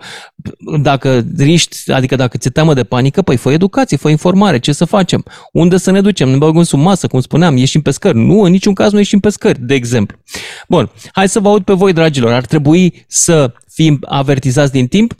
Dacă riști, adică dacă ți-e teamă de panică, păi fă educație, fă informare, ce să facem, unde să ne ducem, ne băgăm sub masă, cum spuneam, ieșim pe scări. Nu, în niciun caz nu ieșim pe scări, de exemplu. Bun, hai să vă aud pe voi, dragilor. Ar trebui să fim avertizați din timp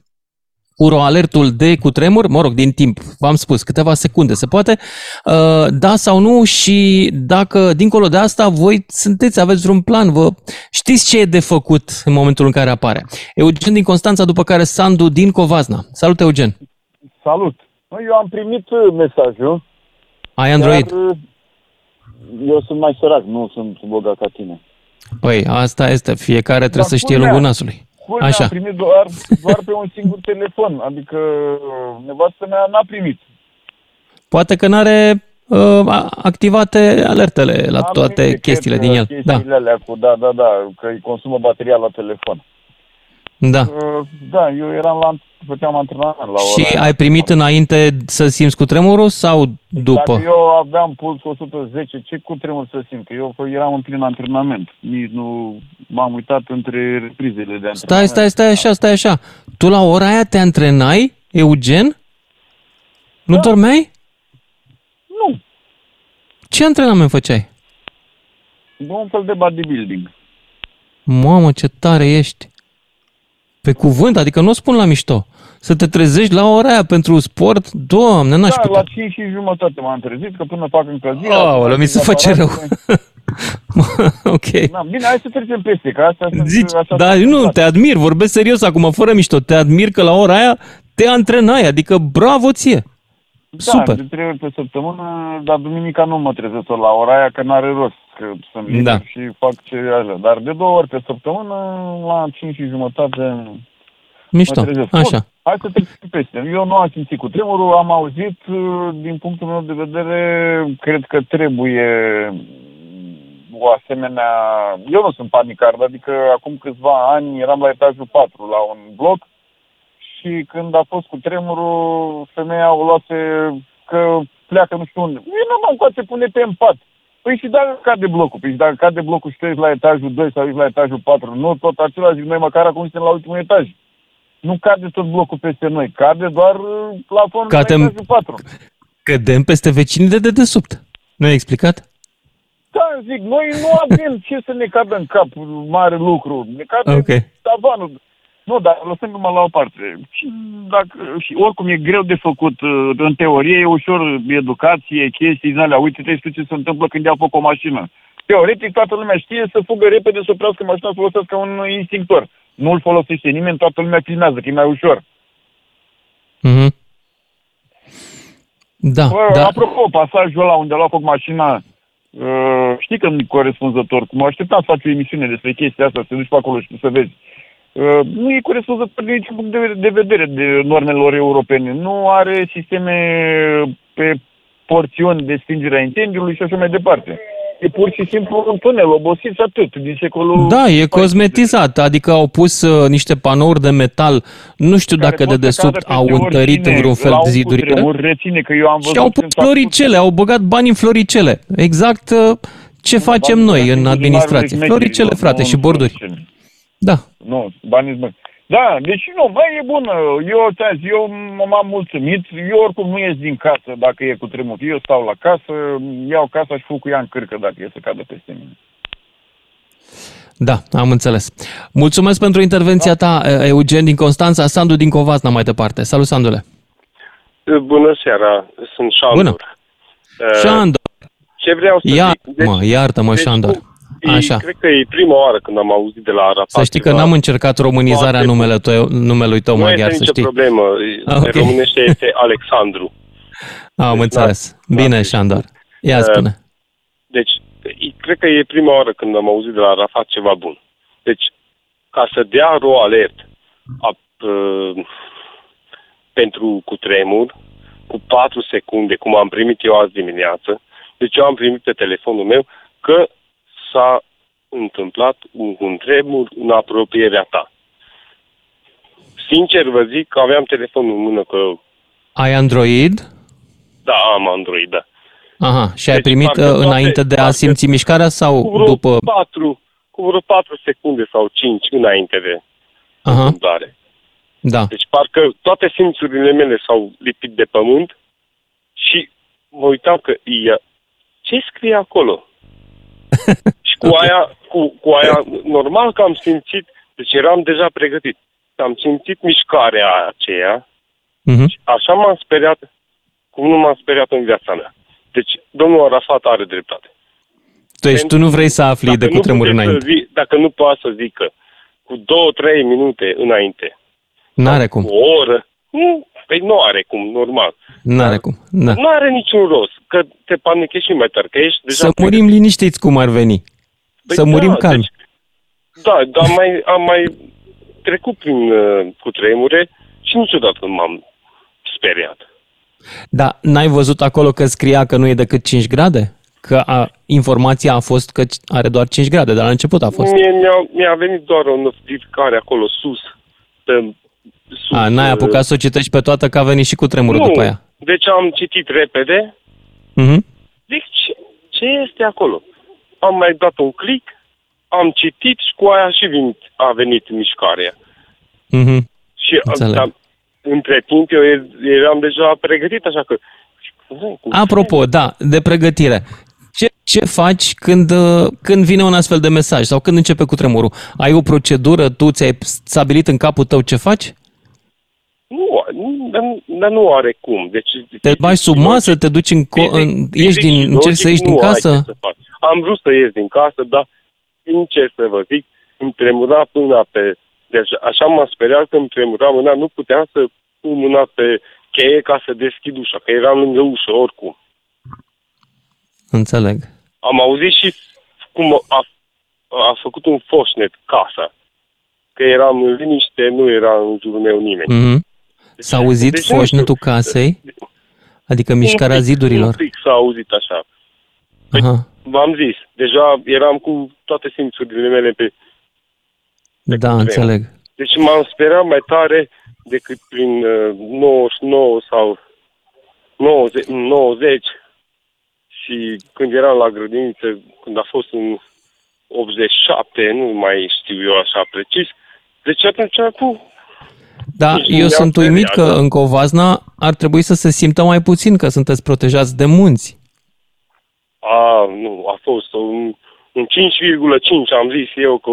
alertul de cutremur, mă rog, din timp, v-am spus, câteva secunde se poate, uh, da sau nu și dacă, dincolo de asta, voi sunteți, aveți vreun plan, vă știți ce e de făcut în momentul în care apare. Eugen din Constanța, după care Sandu din Covazna. Salut, Eugen! Salut! Eu am primit uh, mesajul. Ai Android? Dar uh, eu sunt mai sărac, nu sunt bogat ca tine. Păi, asta este. Fiecare trebuie Dar să știe lungul nasului. Culmea Așa. am primit doar, doar pe un singur telefon, adică nevastă mea n-a primit. Poate că n-are uh, activate alertele la am toate chestiile din el. Chestiile da. Alea cu, da, da, da, că îi consumă bateria la telefon. Da. Uh, da, eu eram la, făceam antrenament la ora Și ai primit înainte să simți cu tremurul sau după? Dacă eu aveam puls 110, ce cu tremur să simt? Că eu eram în plin antrenament. Nici nu m-am uitat între reprizele de antrenament. Stai, stai, stai așa, stai așa. Tu la ora aia te antrenai, Eugen? Nu da. dormeai? Nu. Ce antrenament făceai? Un fel de bodybuilding. Mamă, ce tare ești! Pe cuvânt, adică nu o spun la mișto. Să te trezești la ora aia pentru sport, doamne, n-aș da, putea. la 5 și jumătate m-am trezit, că până fac încălzirea... Oh, mi se face rău. ok. Da, bine, hai să trecem peste, că asta Zici, așa da, nu, te admir, vorbesc serios acum, fără mișto. Te admir că la ora aia te antrenai, adică bravo ție. Da, Super. de trei ori pe săptămână, dar duminica nu mă trezesc la ora aia, că n-are rost, că sunt liber da. și fac ce așa. Dar de două ori pe săptămână, la 5 și jumătate, Mișto, așa. Bun, hai să trecem peste. Eu nu am simțit cu tremurul, am auzit, din punctul meu de vedere, cred că trebuie o asemenea... Eu nu sunt panicar, adică acum câțiva ani eram la etajul 4, la un bloc, și când a fost cu tremurul, femeia o luase că pleacă nu știu unde. Eu nu m-am coate pune pe în pat. Păi și dacă cade blocul, păi și dacă cade blocul și treci la etajul 2 sau ești la etajul 4, nu tot același, noi măcar acum suntem la ultimul etaj. Nu cade tot blocul peste noi, cade doar plafonul Cadem... la etajul 4. Cădem peste vecinii de dedesubt. Nu ai explicat? Da, zic, noi nu avem ce să ne cadă în cap mare lucru. Ne cade okay. tavanul. Nu, dar lăsăm numai la o parte. Și, dacă, și oricum e greu de făcut. Uh, în teorie e ușor educație, chestii din alea. Uite-te tu ce se întâmplă când ia foc o mașină. Teoretic toată lumea știe să fugă repede, să oprească mașina, să folosească un instinctor. Nu-l folosește nimeni, toată lumea filmează, că e mai ușor. Mm-hmm. Da, Bă, da. Apropo, pasajul ăla unde a luat foc mașina, uh, știi că nu corespunzător, cum așteptam să faci o emisiune despre chestia asta, să te duci pe acolo și să vezi. Uh, nu e corespunzător din niciun punct de, de vedere de normelor europene. Nu are sisteme pe porțiuni de stingere a incendiului și așa mai departe. E pur și simplu un tunel obosit și atât, din secolul... Da, e cosmetizat, adică au pus uh, niște panouri de metal, nu știu Care dacă de desubt au întărit în vreun fel zidurile. Reține că eu am văzut și au pus floricele, au băgat bani în floricele. Exact uh, ce facem noi în administrație. Floricele, frate, și borduri. Da. Nu, banii bani. Da, deci nu, mai e bună. Eu, ți eu m-am mulțumit. Eu oricum nu ies din casă dacă e cu tremur. Eu stau la casă, iau casa și fug cu ea în cârcă dacă e să cadă peste mine. Da, am înțeles. Mulțumesc pentru intervenția ta, Eugen din Constanța, Sandu din Covasna mai departe. Salut, Sandule! Bună seara, sunt Șandor. Bună! Uh, Șandor! Ce vreau să Ia, zic... Deci, mă, iartă-mă, deci, Șandor. Așa. Cred că e prima oară când am auzit de la Arafat. Să știi că n-am încercat românizarea numele tău, numelui tău nu maghiar, să știi. Nu este nicio problemă. Okay. Românește este Alexandru. Am deci, înțeles. Bine, Șandor. Ia uh, spune. Deci, cred că e prima oară când am auzit de la Arafat ceva bun. Deci, ca să dea ro alert a, uh, pentru cutremur, cu 4 secunde, cum am primit eu azi dimineață, deci eu am primit pe telefonul meu că s-a întâmplat un, un tremur în apropierea ta. Sincer vă zic că aveam telefonul în mână că... Ai Android? Da, am Android, da. Aha, și ai deci, primit uh, înainte de a simți mișcarea sau cu vreo după... 4, cu vreo 4 secunde sau 5 înainte de Aha. întâmplare. Da. Deci parcă toate simțurile mele s-au lipit de pământ și mă uitam că ia, ce scrie acolo? și cu okay. aia, cu, cu aia, normal că am simțit, deci eram deja pregătit. Am simțit mișcarea aceea uh-huh. și așa m-am speriat, cum nu m-am speriat în viața mea. Deci, domnul Arafat are dreptate. Deci Pentru, tu nu vrei să afli de cutremur înainte. Zi, dacă nu poate să zică cu două, trei minute înainte. N-are cum. O oră. Nu, păi nu are cum, normal. N-are cum. Da. Nu are niciun rost, că te panichezi și mai tare, că ești deja... Să murim liniștiți cum ar veni. Păi să da, murim calm. Deci, da, dar am mai, am mai trecut prin uh, cutremure și niciodată nu m-am speriat. Da, n-ai văzut acolo că scria că nu e decât 5 grade? Că a, informația a fost că are doar 5 grade, dar la început a fost. Mie mi-a, mi-a venit doar o notificare acolo sus. Pe, sus a, n-ai uh, apucat să o citești pe toată că a venit și cu tremurul nu, după aia. deci am citit repede. Uh-huh. Deci ce, ce este acolo? Am mai dat un click, am citit și cu aia și venit, a venit mișcarea. Uh-huh. Și am, între timp eu eram deja pregătit, așa că... Apropo, da, de pregătire. Ce, ce faci când, uh, când vine un astfel de mesaj sau când începe cu tremurul? Ai o procedură? Tu ți-ai stabilit în capul tău ce faci? Nu, dar, dar nu are cum. Deci, te bași sub masă, te duci în... Co- în ieși din, încerci să ieși din casă? Am vrut să ies din casă, dar sincer să vă zic, îmi tremura până pe deci așa m-a speriat că îmi tremura mâna, nu puteam să pun mâna pe cheie ca să deschid ușa, că eram lângă ușă oricum. Înțeleg. Am auzit și cum a, a făcut un foșnet casa. Că eram în liniște, nu era în jurul meu nimeni. Mm-hmm. Deci, s-a auzit deci, foșnetul casei? Adică mișcarea un pic, zidurilor? Un pic s-a auzit așa. Păi, Aha. V-am zis, deja eram cu toate simțurile mele pe da, vreme. înțeleg. Deci m-am sperat mai tare decât prin uh, 99 sau 90, 90 și când eram la grădiniță, când a fost în 87, nu mai știu eu așa precis, deci atunci cu da, deci eu sunt uimit că în Covazna ar trebui să se simtă mai puțin, că sunteți protejați de munți. A, nu, a fost un, un 5,5 am zis eu că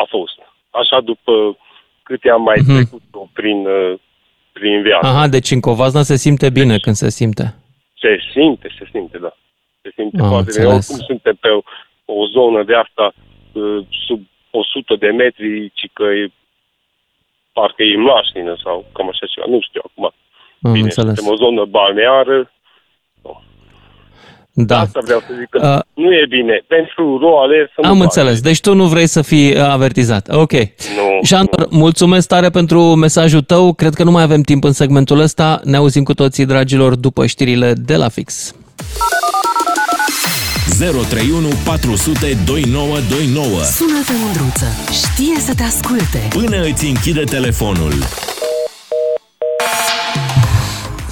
a fost. Așa după câte am mai uh-huh. trecut prin, uh, prin viață. Aha, deci în Covazna se simte bine deci, când se simte. Se simte, se simte, da. Se simte ah, foarte bine. Oricum suntem pe o, o zonă de asta uh, sub 100 de metri, ci că e, parcă e mlaștină sau cam așa ceva. Nu știu acum. Am bine, înțeles. suntem o zonă balneară, da. Asta vreau să zic, că uh, nu e bine. Pentru roale să Am nu înțeles. Faci. Deci tu nu vrei să fii uh, avertizat. Ok. Nu. Jandor, nu. mulțumesc tare pentru mesajul tău. Cred că nu mai avem timp în segmentul ăsta. Ne auzim cu toții, dragilor, după știrile de la fix. 031 400 2929 Sună-te, Mândruță. Știe să te asculte. Până îți închide telefonul.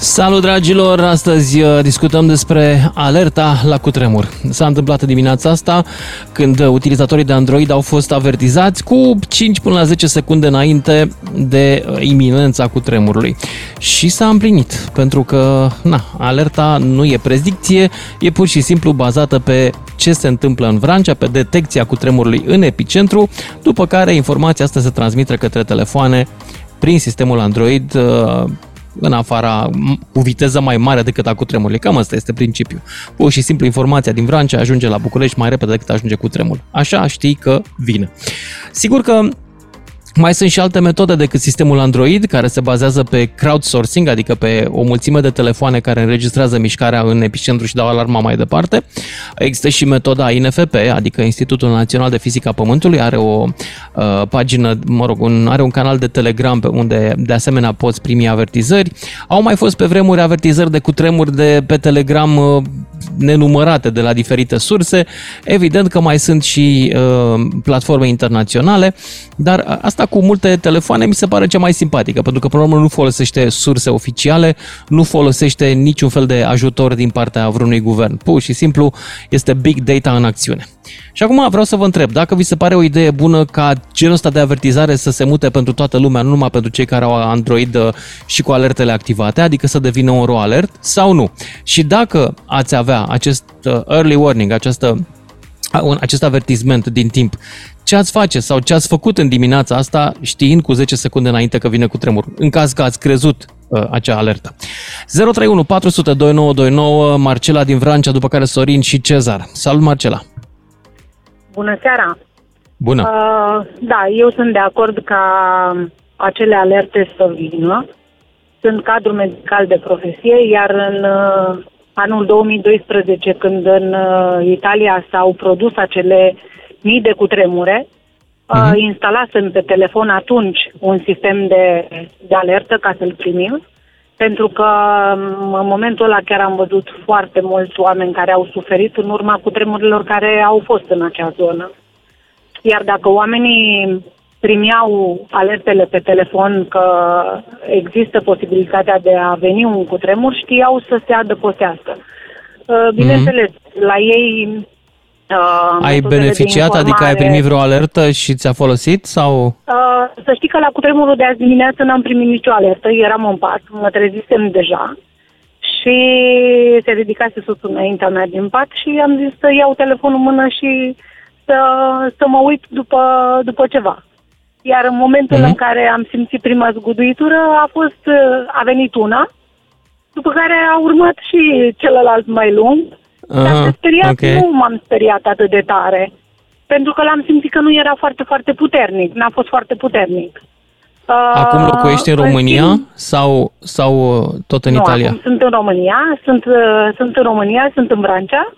Salut dragilor! Astăzi uh, discutăm despre alerta la cutremur. S-a întâmplat dimineața asta când utilizatorii de Android au fost avertizați cu 5 până la 10 secunde înainte de uh, iminența cutremurului. Și s-a împlinit, pentru că na, alerta nu e predicție, e pur și simplu bazată pe ce se întâmplă în Vrancea, pe detecția cutremurului în epicentru, după care informația asta se transmite către telefoane prin sistemul Android uh, în afara, cu viteză mai mare decât a cutremurului. Cam asta este principiul. Pur și simplu informația din Vrancea ajunge la București mai repede decât ajunge cu tremur. Așa știi că vine. Sigur că mai sunt și alte metode decât sistemul Android, care se bazează pe crowdsourcing, adică pe o mulțime de telefoane care înregistrează mișcarea în epicentru și dau alarma mai departe. Există și metoda INFP, adică Institutul Național de Fizică a Pământului, are o uh, pagină, mă rog, un, are un canal de Telegram pe unde de asemenea poți primi avertizări. Au mai fost pe vremuri avertizări de cutremuri de pe Telegram uh, nenumărate de la diferite surse. Evident că mai sunt și uh, platforme internaționale, dar asta cu multe telefoane mi se pare cea mai simpatică, pentru că, până la urmă, nu folosește surse oficiale, nu folosește niciun fel de ajutor din partea vreunui guvern. Pur și simplu este big data în acțiune. Și acum vreau să vă întreb, dacă vi se pare o idee bună ca genul ăsta de avertizare să se mute pentru toată lumea, nu numai pentru cei care au Android uh, și cu alertele activate, adică să devină un RO alert sau nu. Și dacă ați avea acest uh, early warning, această un, acest avertisment din timp, ce ați face sau ce ați făcut în dimineața asta știind cu 10 secunde înainte că vine cu tremur, în caz că ați crezut uh, acea alertă. 031 400 2929, Marcela din Vrancea, după care Sorin și Cezar. Salut, Marcela! Bună seara! Bună! Uh, da, eu sunt de acord ca acele alerte să vină. Sunt cadru medical de profesie, iar în uh, anul 2012, când în uh, Italia s-au produs acele mii de cutremure, uh-huh. instalasem pe telefon atunci un sistem de, de alertă ca să-l primim, pentru că um, în momentul ăla chiar am văzut foarte mulți oameni care au suferit în urma cutremurilor care au fost în acea zonă. Iar dacă oamenii primeau alertele pe telefon că există posibilitatea de a veni un cutremur, știau să se adăpostească. Uh, bineînțeles, mm-hmm. la ei Uh, ai beneficiat, adică ai primit vreo alertă și ți-a folosit sau? Uh, să știi că la cutremurul de azi dimineață n-am primit nicio alertă, eram în pat, mă trezisem deja și se ridicase sus înaintea mea din pat și am zis să iau telefonul în mână și să, să mă uit după, după ceva. Iar în momentul uh-huh. în care am simțit prima zguduitură a fost, a venit una, după care a urmat și celălalt mai lung dar de speriat okay. nu m-am speriat atât de tare. Pentru că l-am simțit că nu era foarte, foarte puternic. N-a fost foarte puternic. Acum uh, locuiești în România în sau, sau uh, tot în nu, Italia? Acum sunt în România, sunt, uh, sunt în România, sunt în Brancea.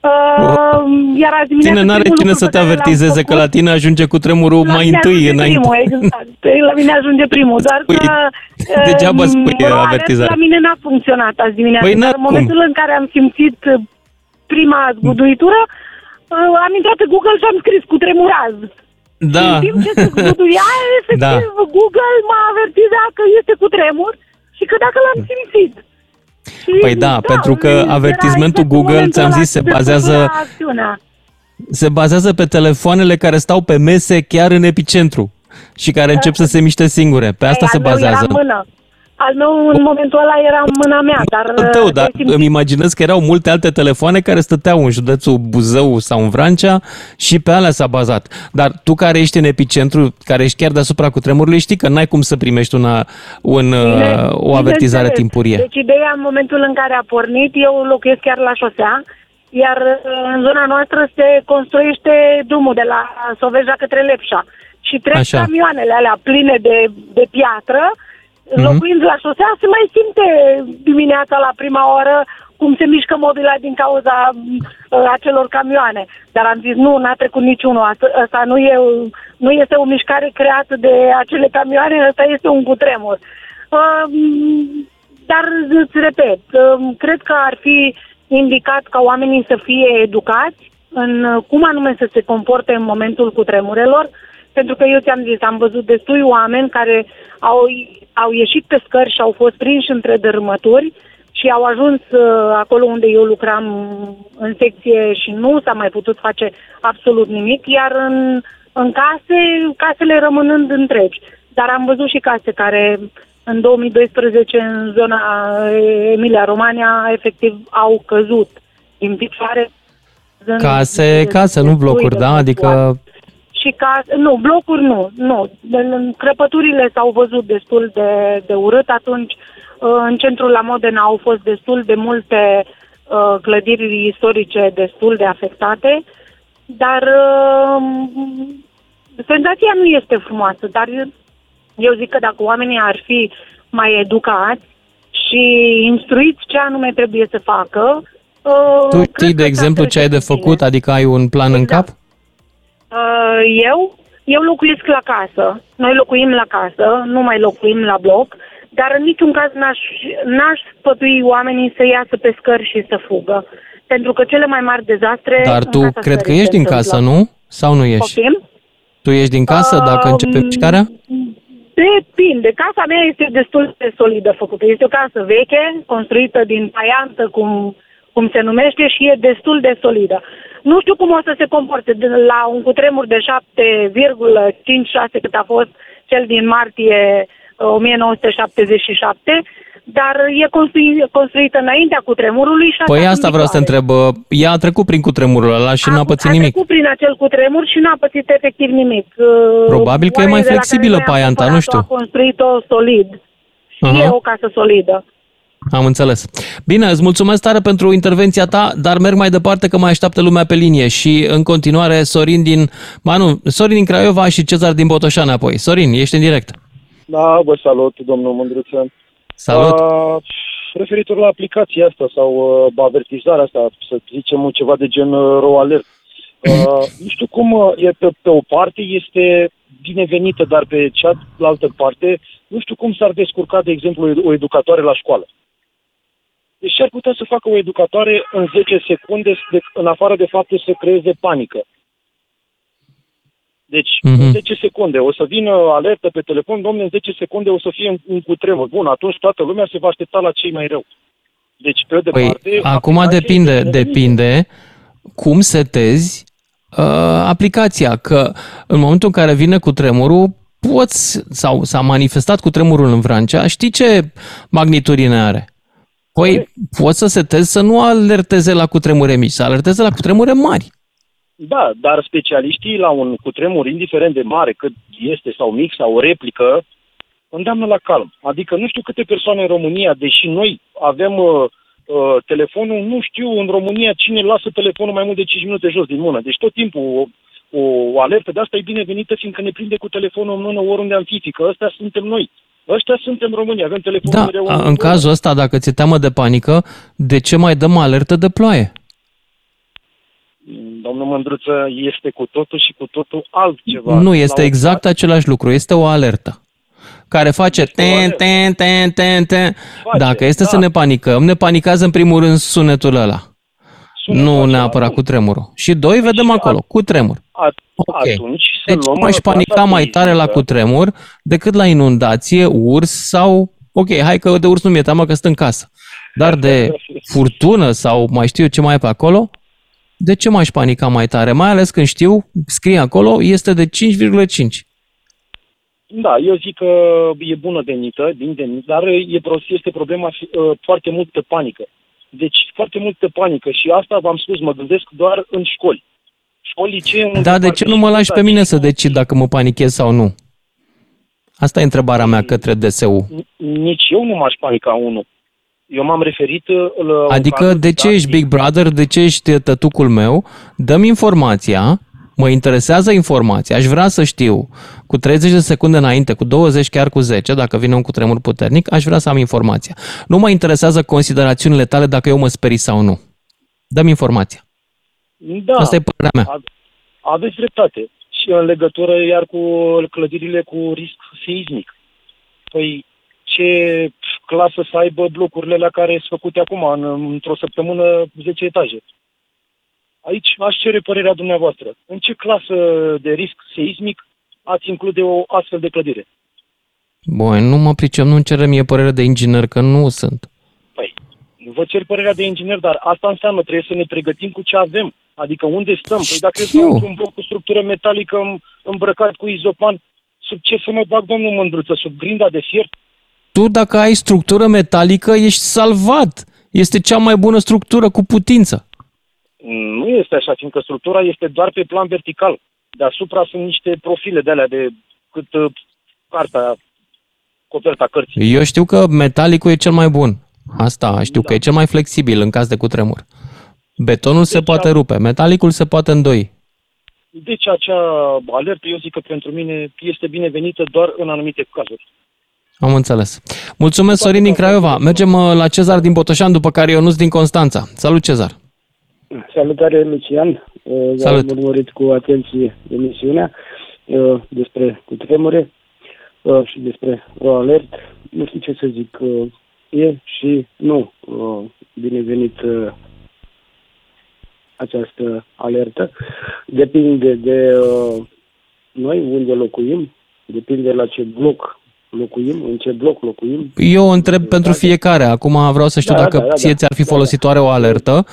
Uh, iar azi Tine n-are cine să te avertizeze că la tine ajunge cu tremurul mai întâi înainte. Primul, exact. La mine ajunge primul, doar spui, că... Degeaba spui avertizare. La mine n-a funcționat azi dimineața, păi dar în momentul în care am simțit prima zguduitură, uh, am intrat pe Google și am scris cu tremuraz. Da. Și în timp ce se zguduia, efectiv, da. Google m-a avertizat că este cu tremur și că dacă l-am simțit. Și, păi da, da, pentru că avertismentul Google, ți-am zis, se bazează... Se bazează pe telefoanele care stau pe mese chiar în epicentru și care încep să se miște singure. Pe asta se bazează. Era mână. Al meu în momentul ăla era în mâna mea, dar... Tău, dar îmi imaginez că erau multe alte telefoane care stăteau în județul Buzău sau în Vrancea și pe alea s-a bazat. Dar tu care ești în epicentru, care ești chiar deasupra cu tremurului, știi că n-ai cum să primești una, un, bine, uh, o avertizare bine timpurie. Deci ideea în momentul în care a pornit, eu locuiesc chiar la șosea, iar uh, în zona noastră se construiește drumul de la Soveja către Lepșa și trec Așa. camioanele alea pline de, de piatră Mm-hmm. Locuind la șosea, se mai simte dimineața la prima oră cum se mișcă mobila din cauza uh, acelor camioane. Dar am zis, nu, n-a trecut niciunul. Asta, asta nu, e, nu este o mișcare creată de acele camioane, asta este un cutremur. Uh, dar îți repet, uh, cred că ar fi indicat ca oamenii să fie educați în cum anume să se comporte în momentul cutremurelor, Pentru că eu ți-am zis, am văzut destui oameni care au, au ieșit pe scări și au fost prinși între dărâmături și au ajuns uh, acolo unde eu lucram în secție și nu s-a mai putut face absolut nimic, iar în, în case, casele rămânând întregi. Dar am văzut și case care în 2012 în zona Emilia-Romania efectiv au căzut din picioare. Case, case, nu blocuri, da? Adică... Și case, nu, blocuri nu, nu. Crăpăturile s-au văzut destul de, de urât atunci. În centrul la Modena au fost destul de multe uh, clădiri istorice destul de afectate, dar uh, senzația nu este frumoasă, dar eu zic că dacă oamenii ar fi mai educați și instruiți ce anume trebuie să facă... Uh, tu știi, de exemplu, ce ai de făcut? Bine. Adică ai un plan exact. în cap? Uh, eu? Eu locuiesc la casă. Noi locuim la casă, nu mai locuim la bloc, dar în niciun caz n-aș, n-aș spătui oamenii să iasă pe scări și să fugă. Pentru că cele mai mari dezastre... Dar tu cred că ești din casă, nu? Sau nu ești? Okay. Tu ești din casă dacă uh, începe mișcarea? Depinde. Casa mea este destul de solidă făcută. Este o casă veche, construită din paiantă, cum, cum se numește, și e destul de solidă. Nu știu cum o să se comporte de la un cutremur de 7,56 cât a fost cel din martie 1977, uh, dar e construit, construită înaintea cutremurului. Și păi asta vreau să întreb. Ea a trecut prin cutremurul ăla și a, n-a pățit nimic. A trecut prin acel cutremur și n-a pățit efectiv nimic. Probabil că e mai flexibilă paianta, nu știu. A construit-o solid. Și uh-huh. e o casă solidă. Am înțeles. Bine, îți mulțumesc tare pentru intervenția ta, dar merg mai departe că mai așteaptă lumea pe linie și în continuare Sorin din, ba nu, Sorin din Craiova și Cezar din Botoșani apoi. Sorin, ești în direct. Da, vă salut, domnul Mândruță. Salut! Uh, referitor la aplicația asta sau uh, avertizarea asta, să zicem ceva de gen uh, RO alert. Uh, nu știu cum uh, e pe, pe o parte este binevenită, dar pe cealaltă parte nu știu cum s-ar descurca, de exemplu, o educatoare la școală. Deci ar putea să facă o educatoare în 10 secunde, în afară de faptul să creeze panică. Deci, uh-huh. în 10 secunde o să vină alertă pe telefon, domnule, în 10 secunde o să fie un, un cutremur. Bun, atunci toată lumea se va aștepta la cei mai rău. Deci, pe de păi, parte... Acum depinde, depinde cum setezi uh, aplicația, că în momentul în care vine cu tremurul, poți, sau s-a manifestat cu tremurul în Vrancea, știi ce magnitudine are? Păi, păi poți să setezi să nu alerteze la cutremure mici, să alerteze la cutremure mari. Da, dar specialiștii la un cutremur, indiferent de mare, cât este sau mic sau o replică, îndeamnă la calm. Adică nu știu câte persoane în România, deși noi avem uh, uh, telefonul, nu știu în România cine lasă telefonul mai mult de 5 minute jos din mână. Deci tot timpul o, o alertă de asta e binevenită, fiindcă ne prinde cu telefonul în mână oriunde am fi, că ăstea suntem noi. Ăștia suntem România, avem telefonul da, mereu în, în cazul ăsta, dacă ți-e teamă de panică, de ce mai dăm alertă de ploaie? domnul Mândruță, este cu totul și cu totul altceva. Nu, este exact același lucru. Este o alertă care face ten, ten, ten, ten, ten. Dacă este da. să ne panicăm, ne panichează în primul rând sunetul ăla. Sunetul nu neapărat cu tremurul. Și doi, vedem acolo, cu tremur. okay. Atunci deci mai aș panica mai tare la cutremur decât la inundație, urs sau... Ok, hai că de urs nu mi-e teamă că sunt în casă. Dar de furtună sau mai știu eu ce mai e pe acolo, de ce m-aș panica mai tare? Mai ales când știu, scrie acolo, este de 5,5. Da, eu zic că e bună venită, din venit, dar e prost, este problema uh, foarte multă panică. Deci foarte multă panică și asta v-am spus, mă gândesc doar în școli. Școli, ce Da, de ce nu mă lași pe mine să decid dacă mă panichez sau nu? Asta e întrebarea mea către DSU. Nici eu nu m-aș panica unul. Eu m-am referit uh, la... Adică de ce ești Big Brother, de ce ești tătucul meu? Dăm informația, mă interesează informația, aș vrea să știu cu 30 de secunde înainte, cu 20, chiar cu 10, dacă vine un cutremur puternic, aș vrea să am informația. Nu mă interesează considerațiunile tale dacă eu mă sperii sau nu. Dăm informația. Da. Asta e părerea mea. Aveți dreptate. Și în legătură iar cu clădirile cu risc seismic. Păi ce clasă să aibă blocurile la care sunt făcute acum, în, într-o săptămână 10 etaje. Aici aș cere părerea dumneavoastră. În ce clasă de risc seismic ați include o astfel de clădire? Bun, nu mă pricep, nu cerem mie părere de inginer, că nu sunt. Păi, vă cer părerea de inginer, dar asta înseamnă trebuie să ne pregătim cu ce avem. Adică unde stăm? Păi dacă Știu. stăm într-un bloc cu structură metalică îm- îmbrăcat cu izopan, sub ce să mă bag, domnul Mândruță? Sub grinda de fier? Tu, dacă ai structură metalică, ești salvat. Este cea mai bună structură cu putință. Nu este așa, fiindcă structura este doar pe plan vertical. Deasupra sunt niște profile de alea de cât uh, cartea, coperta cărții. Eu știu că metalicul e cel mai bun. Asta știu că e cel mai flexibil în caz de cutremur. Betonul se poate rupe, metalicul se poate îndoi. Deci acea alertă, eu zic că pentru mine este binevenită doar în anumite cazuri. Am înțeles. Mulțumesc, Sorin din Craiova. Mergem uh, la Cezar din Botoșan, după care Ionuț din Constanța. Salut, Cezar! Salutare, Lucian. Salut. Salut. Am urmărit cu atenție emisiunea uh, despre cutremure uh, și despre o alert. Nu știu ce să zic. uh, E și nu uh, binevenit uh, această alertă. Depinde de uh, noi unde locuim, depinde la ce bloc locuim, în ce bloc locuim. Eu o întreb pentru fiecare. Acum vreau să știu Da, dacă da, da, ție da. ți-ar fi folositoare o alertă,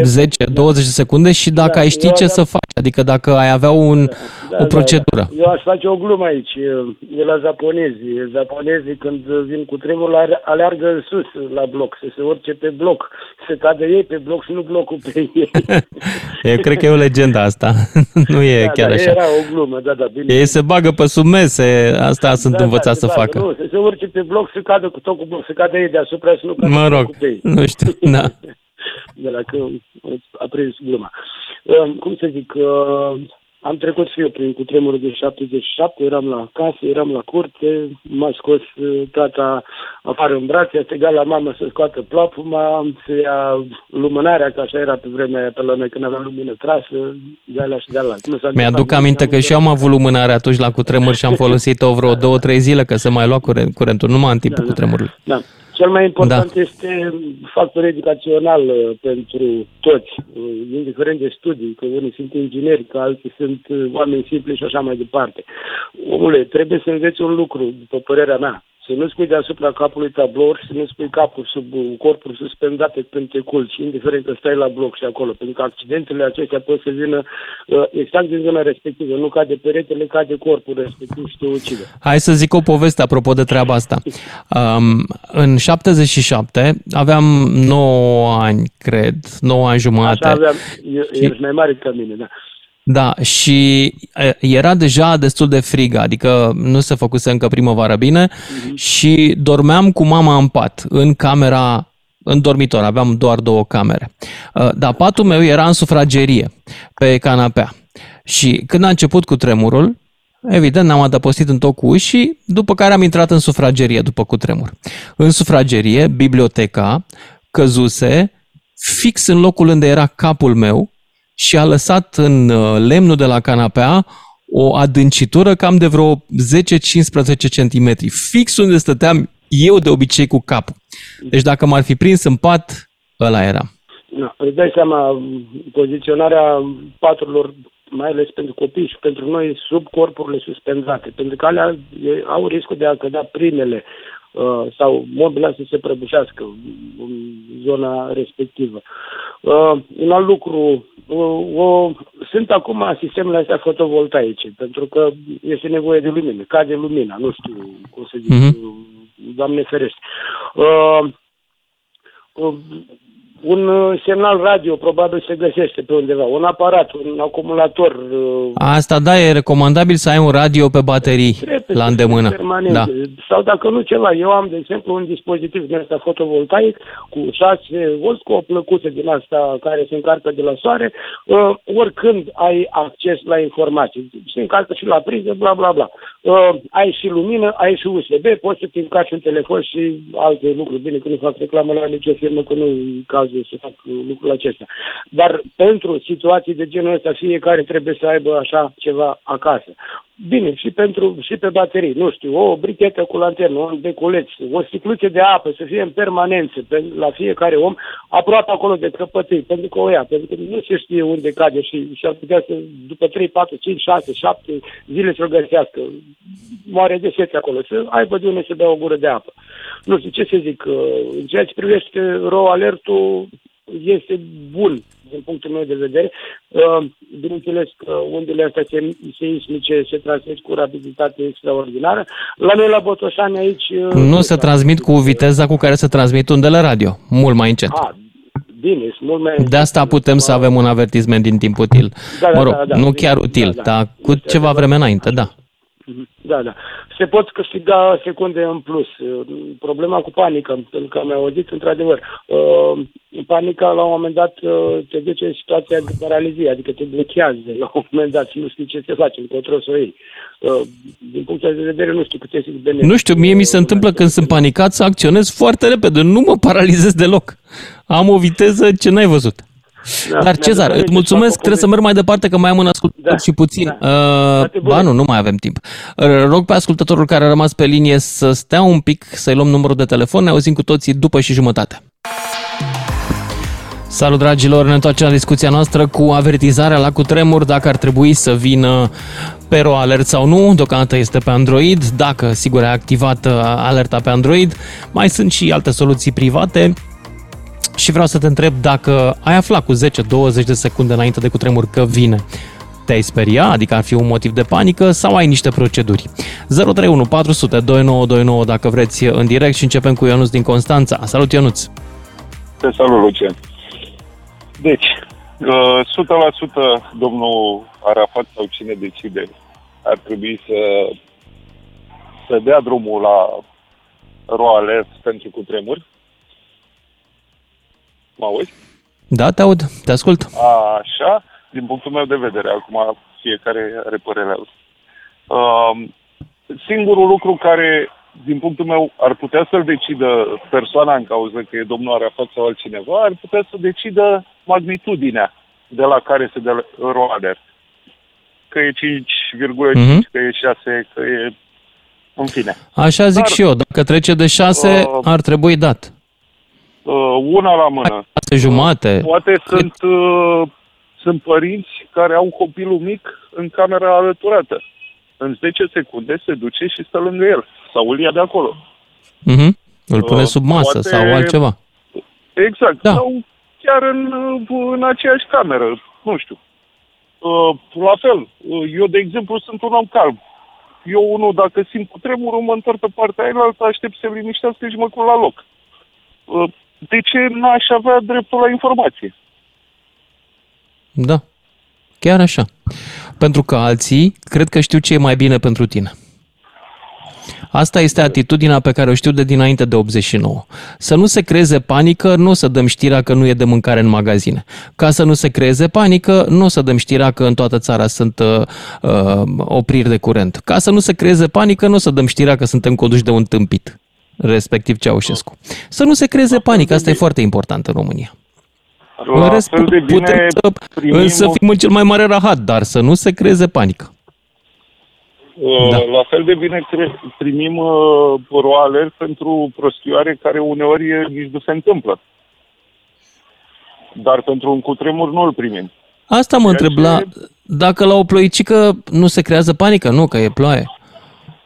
Este- 10-20 de secunde și dacă Da, ai ști eu ce aveam- să faci. Adică dacă ai avea un, Da, o procedură. Da, da. Eu aș face o glumă aici. E la japonezi. Japonezii când vin cu tremurul are- aleargă în sus la bloc, să se urce pe bloc, să cadă ei pe bloc și nu blocul pe ei. Eu cred că e o legendă asta. nu e da, chiar da, așa. Era o glumă, da, da, bine. Ei se bagă pe sub mese, asta sunt da, învățați da, să se facă. bagă. Nu, să se urce pe bloc, să cadă cu tot cu bloc, să cadă ei deasupra, să nu cadă Mă rog, blocul pe ei. nu știu, da. de la că a prins gluma. Uh, Cum să zic, uh, am trecut și eu prin cutremurul de 77, eram la casă, eram la curte, m-a scos uh, tata afară în brațe, a strigat la mamă să scoată plapuma, să ia lumânarea, că așa era pe vremea aia pe la noi când aveam lumină trasă, de alea și de alea. Nu s-a Mi-aduc întâmplat aminte nimic, că și eu am avut lumânare atunci la cutremur și am folosit-o vreo două, trei zile că se mai lua curent, curentul, numai în timpul cutremurului. Da. Cel mai important da. este factorul educațional uh, pentru toți, uh, indiferent de studii, că unii sunt ingineri, că alții sunt uh, oameni simpli și așa mai departe. Omule, trebuie să înveți un lucru, după părerea mea. Să nu spui deasupra capului tablouri, să nu spui capul sub uh, corpul suspendate pe culci, indiferent că stai la bloc și acolo, pentru că accidentele acestea pot să vină uh, exact din zona respectivă. Nu cade peretele, cade corpul respectiv și te ucide. Hai să zic o poveste apropo de treaba asta. Um, în 77 aveam 9 ani, cred, 9 ani jumate. Așa aveam, e- ești mai mare ca mine, da. Da, și e, era deja destul de frig, adică nu se făcuse încă primăvară bine și dormeam cu mama în pat, în camera, în dormitor, aveam doar două camere. Uh, Dar patul meu era în sufragerie, pe canapea. Și când a început cu tremurul, evident ne-am adăpostit în tot cu uși, după care am intrat în sufragerie după cutremur. În sufragerie, biblioteca căzuse fix în locul unde era capul meu și a lăsat în uh, lemnul de la canapea o adâncitură cam de vreo 10-15 cm, fix unde stăteam eu de obicei cu capul. Deci dacă m-ar fi prins în pat, ăla era. Da, îți dai seama, poziționarea paturilor, mai ales pentru copii și pentru noi, sub corpurile suspendate, pentru că alea e- au riscul de a cădea primele uh, sau mobila să se prăbușească în zona respectivă. Uh, un alt lucru, uh, o, sunt acum sistemele astea fotovoltaice, pentru că este nevoie de lumină, cade lumina, nu știu cum să zic, Mhm. Doamne ferește. Uh, uh, un uh, semnal radio probabil se găsește pe undeva, un aparat, un acumulator. uh, Asta da, e recomandabil să ai un radio pe baterii trebuie la să îndemână. fie permanent. Da. Sau dacă nu ceva, eu am, de exemplu, un dispozitiv din asta fotovoltaic cu 6 volt, cu o plăcuță din asta care se încarcă de la soare, uh, oricând ai acces la informații. Se încarcă și la priză, bla, bla, bla. Uh, ai și lumină, ai și USB, poți să-ți încarci un telefon și alte lucruri. Bine că nu fac reclamă la nicio firmă, că nu e cazul să fac uh, lucrul acesta. Dar pentru situații de genul ăsta, fiecare trebuie să aibă așa ceva acasă. Bine, și pentru și pe baterii, nu știu, o brichetă cu lanternă, un deculeț, o sticluță de apă să fie în permanență pe, la fiecare om, aproape acolo de căpătâi, pentru că o ia, pentru că nu se știe unde cade și, și ar putea să, după 3, 4, 5, 6, 7 zile să-l găsească. Moare de sete acolo, să aibă de unde să bea o gură de apă. Nu știu ce să zic, uh, în ceea ce privește ro alertul, este bun din punctul meu de vedere. Uh, bineînțeles că undele astea seismice se transmit cu rapiditate extraordinară. La noi la Botoșani aici... Uh, nu se transmit cu viteza cu care se transmit undele radio, mult mai încet. A, bine, mult mai... De asta putem să avem un avertisment din timp util. Da, da, mă rog, da, da, nu chiar util, da, da. dar cu ceva vreme înainte, da. Mhm. Da, da. Se pot câștiga secunde în plus. Problema cu panică, pentru că am auzit, într-adevăr, uh, panica la un moment dat uh, te duce în situația de paralizie, adică te blochează la un moment dat și nu știi ce să faci, încotro să o iei. Uh, din punctul de vedere, nu știu câte sunt beneficii. Nu știu, mie mi se întâmplă când sunt panicat să acționez foarte repede, nu mă paralizez deloc. Am o viteză ce n-ai văzut. Da, Dar Cezar, îți mulțumesc, trebuie să merg mai departe că mai am un ascultător da, și puțin. Da. Uh, ba nu, nu mai avem timp. Rog pe ascultătorul care a rămas pe linie să stea un pic, să-i luăm numărul de telefon, ne auzim cu toții după și jumătate. Salut dragilor, ne întoarcem la discuția noastră cu avertizarea la cutremur dacă ar trebui să vină pe Alert sau nu, deocamdată este pe Android, dacă sigur ai activat uh, alerta pe Android, mai sunt și alte soluții private, și vreau să te întreb dacă ai aflat cu 10-20 de secunde înainte de cutremur că vine. Te-ai speria, adică ar fi un motiv de panică sau ai niște proceduri? 031 400 2929 dacă vreți în direct și începem cu Ionuț din Constanța. Salut Ionuț! Te salut Lucian! Deci, 100% uh, domnul Arafat sau cine decide ar trebui să, să dea drumul la roale pentru cutremur Mă auzi? Da, te aud, te ascult. Așa, din punctul meu de vedere, acum fiecare are părerea lui. Uh, singurul lucru care, din punctul meu, ar putea să-l decidă persoana în cauză, că e domnul Arafat sau altcineva, ar putea să decidă magnitudinea de la care se dă roader. Că e 5,5, mm-hmm. că e 6, că e... În fine. Așa zic Dar, și eu. Dacă trece de 6, uh, ar trebui dat uh, una la mână. Asta jumate. Poate Cât? sunt, uh, sunt părinți care au copilul mic în camera alăturată. În 10 secunde se duce și stă lângă el. Sau îl ia de acolo. Mm-hmm. Îl pune uh, sub masă poate... sau altceva. Exact. Da. Sau chiar în, în aceeași cameră. Nu știu. Uh, la fel, uh, eu, de exemplu, sunt un om calm. Eu, unul, dacă simt cu tremurul, mă întorc pe partea aia, alta, aștept să se liniștească și mă la loc. Uh, de ce n-aș avea dreptul la informație? Da, chiar așa. Pentru că alții cred că știu ce e mai bine pentru tine. Asta este atitudinea pe care o știu de dinainte de 89. Să nu se creeze panică, nu o să dăm știrea că nu e de mâncare în magazine. Ca să nu se creeze panică, nu o să dăm știrea că în toată țara sunt uh, uh, opriri de curent. Ca să nu se creeze panică, nu o să dăm știrea că suntem conduși de un tâmpit respectiv Ceaușescu. Să nu se creeze panică, asta e foarte important în România. La în rest, putem să, să fim în cel mai mare rahat, dar să nu se creeze panică. Uh, da. La fel de bine primim uh, roale pentru prostioare care uneori nici nu se întâmplă. Dar pentru un cutremur nu îl primim. Asta mă întreb, ce... la, dacă la o ploicică nu se creează panică, nu, că e ploaie.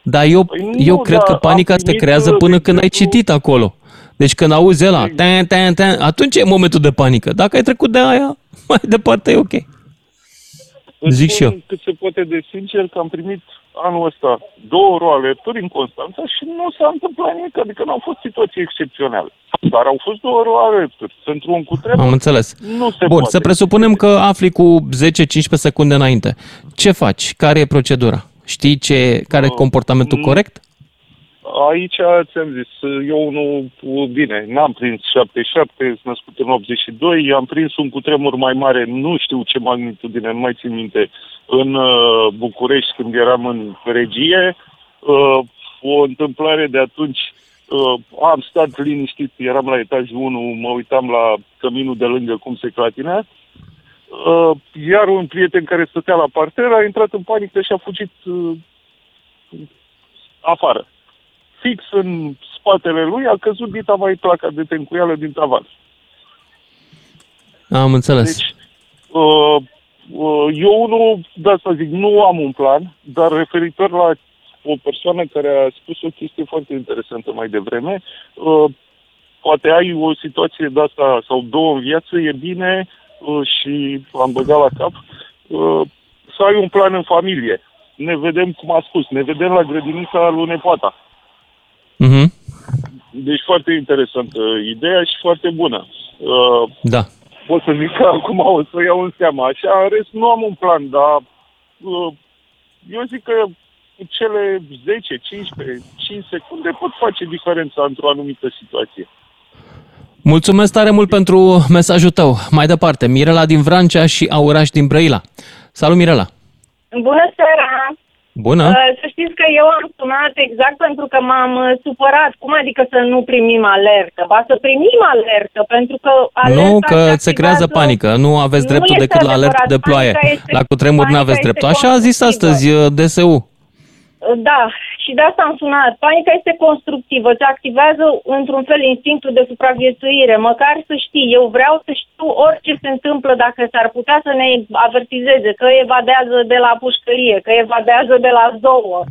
Dar eu, păi nu, eu cred că panica se creează până când ai citit acolo. Deci când auzi ăla, tan, tan, tan, atunci e momentul de panică. Dacă ai trecut de aia, mai departe e ok. Îți Zic și eu. Cât se poate de sincer că am primit anul ăsta două roalerturi în Constanța și nu s-a întâmplat nimic, adică nu au fost situații excepționale. Dar au fost două roalerturi. Pentru un cutremur Am înțeles. Nu se Bun, poate. să presupunem că afli cu 10-15 secunde înainte. Ce faci? Care e procedura? Știi ce, care e uh, comportamentul uh, corect? Aici ți-am zis, eu nu, bine, n-am prins 77, sunt născut în 82, am prins un cutremur mai mare, nu știu ce magnitudine, nu mai țin minte, în uh, București când eram în regie. Uh, o întâmplare de atunci, uh, am stat liniștit, eram la etajul 1, mă uitam la căminul de lângă cum se clatinea Uh, iar un prieten care stătea la parter a intrat în panică și a fugit uh, afară. Fix în spatele lui a căzut dita mai placa de tencuială din tavan. Am înțeles. Deci, uh, uh, eu nu, da să zic, nu am un plan, dar referitor la o persoană care a spus o chestie foarte interesantă mai devreme, uh, poate ai o situație de asta sau două în viață, e bine uh, și am băgat la cap uh, să ai un plan în familie. Ne vedem, cum a spus, ne vedem la grădinița lui Nepoata. Mhm. Deci foarte interesantă ideea și foarte bună. Uh, Da. pot să zic că acum o să o iau în seama. Așa, în rest, nu am un plan, dar uh, eu zic că cu cele 10, 15, 5 secunde pot face diferența într-o anumită situație. Mulțumesc tare mult pentru mesajul tău. Mai departe, Mirela din Vrancea și Auraș din Brăila. Salut, Mirela! Bună seara! Bună! Uh, Să știți că eu am sunat exact pentru că m-am uh, supărat. Cum adică să nu primim alertă? Ba să primim alertă, pentru că alerta Nu, se că se activează- creează panică. Nu aveți Nu dreptul este decât la alert adevărat. de ploaie. Panica este- La cutremur nu panica aveți este dreptul. Așa a zis constructivă. astăzi uh, DSU. Da, și de asta am sunat. Panica este constructivă, se activează într-un fel instinctul de supraviețuire. Măcar să știi, eu vreau să știu orice se întâmplă dacă s-ar putea să ne avertizeze, că evadează de la pușcărie, că evadează de la zouă,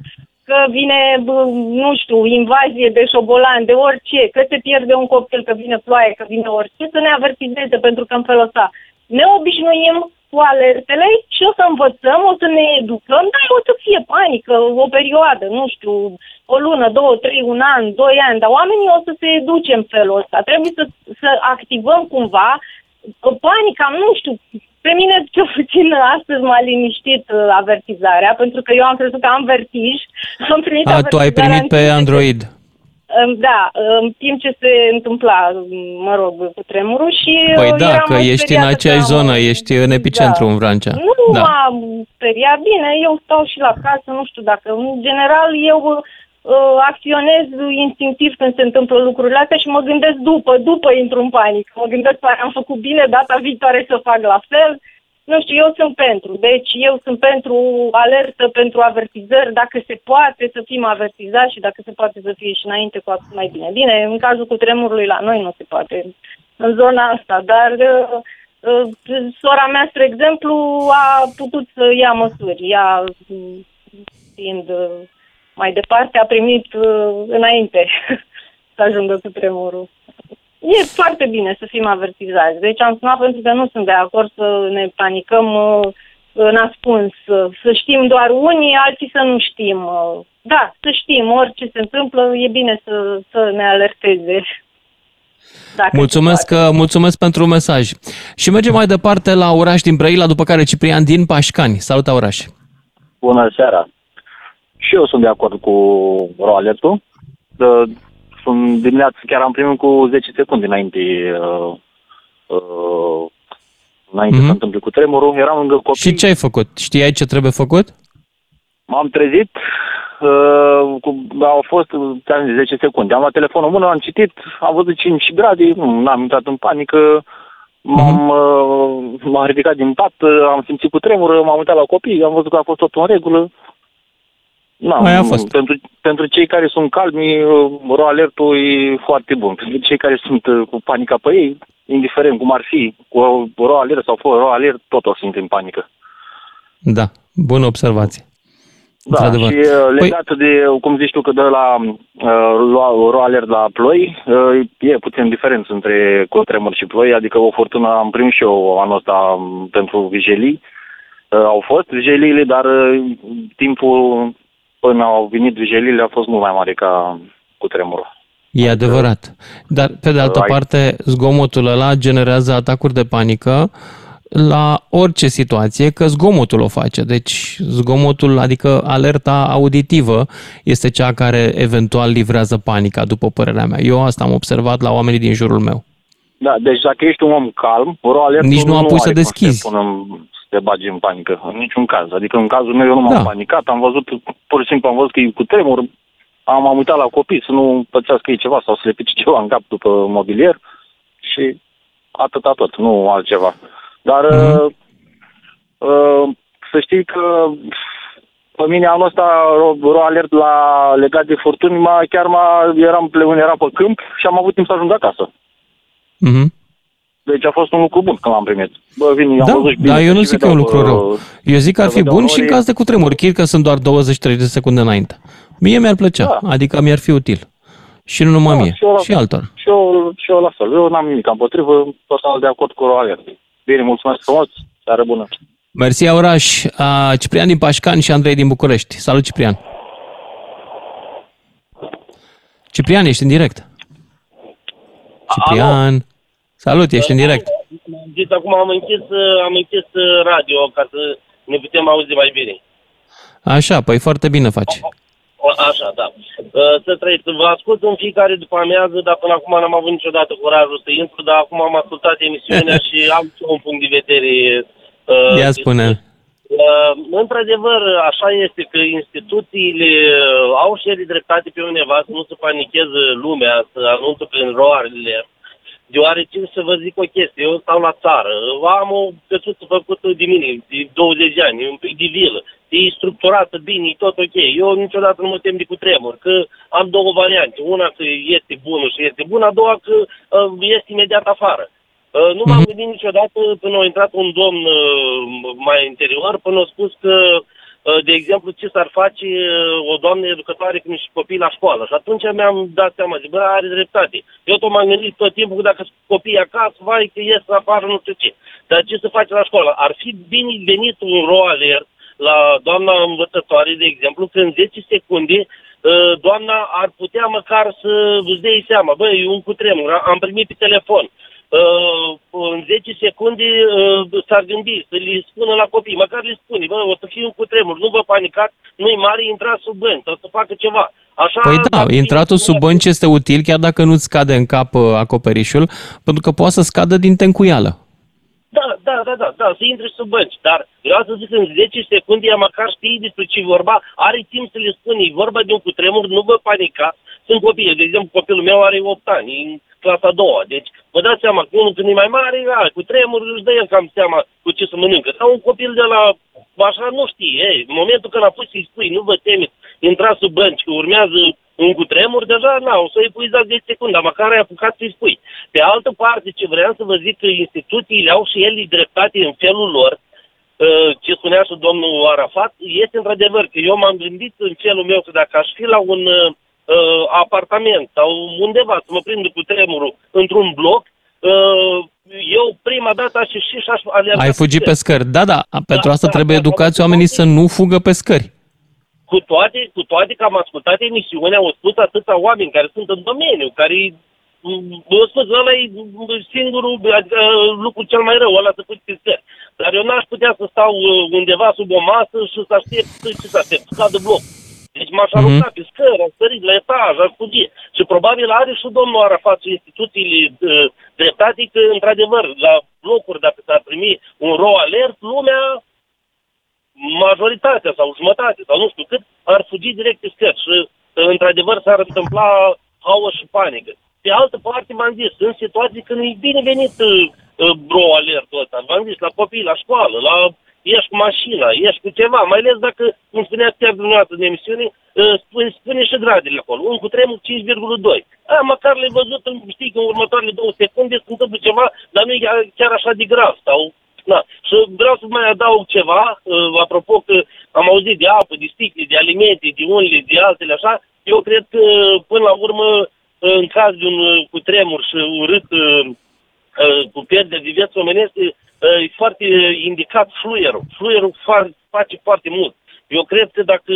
că vine, bă, nu știu, invazie de șobolan, de orice, că se pierde un copil, că vine ploaie, că vine orice, să ne avertizeze, pentru că în felul ăsta ne obișnuim cu alertele și o să învățăm, o să ne educăm, dar o să fie panică o perioadă, nu știu, o lună, două, trei, un an, doi ani, dar oamenii o să se educe în felul ăsta. Trebuie să, să activăm cumva panica, nu știu, pe mine cel puțin astăzi m-a liniștit uh, avertizarea, pentru că eu am crezut că am vertij, am primit A, tu ai avertizarea primit în pe timp ce- Android. Um, Da, în timp ce se întâmpla, mă rog, cu tremurul și Păi uh, da, eram că ești în speriată aceeași că am- zonă, ești în epicentru Da. în Vrancea. Nu Da. m-am speriat bine, eu stau și la casă, nu știu dacă... În general, eu uh, acționez instinctiv când se întâmplă lucrurile astea și mă gândesc după, după intru în panică. Mă gândesc, "Oare am făcut bine data viitoare să fac la fel. Nu știu, eu sunt pentru. Deci eu sunt pentru alertă, pentru avertizări, dacă se poate să fim avertizați și dacă se poate să fie și înainte cu atât mai bine. Bine, în cazul cu tremurului la noi nu se poate în zona asta, dar uh, uh, sora mea, spre exemplu, a putut să ia măsuri. Ea, mm, fiind uh, mai departe, a primit uh, înainte să ajungă cu tremurul. E foarte bine să fim avertizați. Deci am sunat pentru că nu sunt de acord să ne panicăm uh, în ascuns. Uh, Să știm doar unii, alții să nu știm. Uh, Da, să știm orice se întâmplă, e bine să, să ne alerteze. Dacă Mulțumesc, uh, mulțumesc pentru mesaj. Și mergem mai departe la oraș din Brăila, după care Ciprian din Pașcani. Salut, oraș! Bună seara! Și eu sunt de acord cu roalertul. Uh, Sunt dimineața, chiar am primit cu 10 secunde înainte, uh, uh, înainte Mhm. să se întâmple cu tremurul. Eram lângă copii, Și ce ai făcut? Știai ce trebuie făcut? m-am trezit, uh, cu, au fost uh, ți-am zis, 10 secunde. Am luat telefonul în mână, am citit, am văzut 5 grade, nu am intrat în panică, m-am, uh, m-am ridicat din pat, uh, am simțit cu tremură, m-am uitat la copii, am văzut că a fost tot în regulă. Na, Aia a fost. Pentru, pentru cei care sunt calmi, uh, ro alertul e foarte bun. Pentru cei care sunt uh, cu panica pe ei, indiferent cum ar fi, cu ro alert sau fără ro alert, tot o să intre în panică. Da, bună observație. Da, Într-adevăr. și uh, legat de, cum zici tu, că de la uh, ro alert la ploi, uh, e puțin diferență între cutremur și ploi, adică o furtună am primit și eu anul ăsta um, pentru vijelii. Uh, au fost vijeliile, dar uh, timpul până au venit vijeliile a fost mult mai mare ca cutremurul. E adevărat. Dar, pe de altă Ai- parte, zgomotul ăla generează atacuri de panică la orice situație, că zgomotul o face. Deci, zgomotul, adică alerta auditivă, este cea care eventual livrează panica, după părerea mea. Eu asta am observat la oamenii din jurul meu. Da, deci dacă ești un om calm, ro alert Nici nu am pus să are cum deschizi. Să, te pună, în- să te bagi în panică, în niciun caz. Adică în cazul meu eu nu m-am Da. panicat, am văzut, pur și simplu am văzut că e cu tremur, am, am uitat la copii să nu pățească ei ceva sau să le pice ceva în cap după mobilier și atâta tot, nu altceva. Dar Mhm. uh, Uh, să știi că pe mine anul ăsta ro, ro alert la legat de furtuni, ma, chiar m-a, eram, eram pe câmp și am avut timp să ajung acasă. Mm-hmm. Deci a fost un lucru bun când l-am primit. Bă, vin, da, am văzut bine, da, eu nu și zic că e un vedeau, lucru rău. uh, Eu zic că ar să fi vedeau bun și în norii. caz de cutremur, chir că sunt doar 20-30 de secunde înainte. Mie mi-ar plăcea, Da. adică mi-ar fi util. Și nu numai Da, mie, și eu la- și altor. Și eu, și eu la fel. Eu n-am nimic împotrivă, total de acord cu ro alert. Bine, mulțumesc frumos, seară bună. Mersi, Auraș, a, Ciprian din Pașcani și Andrei din București. Salut, Ciprian! Ciprian, ești în direct. Ciprian, salut, ești în direct. Zis, acum am închis, uh, am închis uh, radio ca să ne putem auzi mai bine. Așa, păi foarte bine faci. O, Așa, da. Uh, Să trăiți. Vă ascult în fiecare după amiază, dar până acum n-am avut niciodată curajul să intru, dar acum am ascultat emisiunea și am și eu un punct de vedere. uh, Ia spune. Uh, într-adevăr, așa este că instituțiile uh, au și ele dreptate pe undeva să nu se panicheze lumea, să anunță prin roarele. Deoarece, să vă zic o chestie, eu stau la țară, am o căsuță făcută de mine, de 20 de ani, un pic de vilă, e structurată bine, e tot ok. Eu niciodată nu mă tem de cutremur, că am două variante. Una că este bună și este bună, a doua că uh, este imediat afară. Uh, nu m-am gândit niciodată până a intrat un domn uh, mai interior, până a spus că, uh, de exemplu, ce s-ar face uh, o doamnă educătoare când și copii la școală. Și atunci mi-am dat seama, zic, bă, are dreptate. Eu tot m-am gândit tot timpul că dacă sunt copii acasă, vai că ies afară, nu știu ce. Dar ce să faci la școală? Ar fi bine venit un ro alert la doamna învățătoare, de exemplu, că în 10 secunde uh, doamna ar putea măcar să îți dea seama, băi, e un cutremur, am primit pe telefon. Uh, în 10 secunde uh, s-ar gândi să le spună la copii, măcar le spune, bă, o să fie un cutremur, nu vă panicați, nu-i mare, intrați sub bănci, o să facă ceva. Așa, Păi da, dacă- intratul sub bănci este util, chiar dacă nu-ți cade în cap uh, acoperișul, pentru că poate să scadă din tencuială. Da, da, da, da, da, să intre sub bănci. Dar vreau să zic, în 10 secunde ea măcar știe despre ce e vorba, are timp să le spune, e vorba de un cutremur, nu vă panica. Sunt copii, de exemplu, copilul meu are 8 ani, e în clasa a doua. Deci, vă dați seama, că unul când e mai mare, a, cu tremur, își dă el cam seama cu ce să mănâncă. Dar un copil de la așa nu știe. Ei, în momentul când a pus să-i spui, nu vă temeți, intrați sub bănci, că urmează un cutremur, deja, na, o să epuizați 10 secunde, dar măcar ai apucat să-i spui. Pe altă parte, ce vreau să vă zic, că instituțiile au și ele dreptate în felul lor, uh, ce spunea și domnul Arafat, este într-adevăr că eu m-am gândit în felul meu că dacă aș fi la un uh, apartament sau undeva să mă prind cu tremurul într-un bloc, uh, eu prima dată aș ieși și aș alerga Ai fugit pe scări. Da, da, pentru asta da, trebuie da, educați da, oamenii să nu fugă pe scări. cu toate, cu toate că am ascultat emisiunea, au spus atâția oameni care sunt în domeniu, care Vă spus, ăla e singurul, adică lucru cel mai rău, ăla să puți pe scări. Dar eu n-aș putea să stau uh, undeva sub o masă și să aștept, ce să aștept, să cadă bloc. Deci m-aș Mhm. arunca pe scări, am sărit la etaj, aș fugi. Și probabil are și domnul Arafat și instituțiile uh, dreptate că, într-adevăr, la blocuri, dacă s-ar primi un ro alert, lumea majoritatea sau jumătate sau nu știu cât, ar fugi direct pe scări și, uh, într-adevăr, s-ar întâmpla haos și panică. Pe altă parte, m-am zis, în situații când e binevenit uh, uh, bro alertul ăsta, v-am zis, la copii, la școală, la ieși cu mașina, ieși cu ceva, mai ales dacă, cum spunea chiar dumneavoastră în emisiune, uh, spune, spune și gradele acolo, un cu tremur 5,2. A, măcar le-ai văzut, în, știi, că în următoarele două secunde se întâmplă ceva, dar nu e chiar așa de grav, sau da. Și vreau să mai adaug ceva, uh, apropo că am auzit de apă, de sticle, de alimente, de unele, de altele, așa. Eu cred că, până la urmă, uh, în caz de un uh, cutremur și urât uh, uh, cu pierdere de vieți omenești, uh, e foarte indicat fluierul. Fluierul fa- face foarte mult. Eu cred că dacă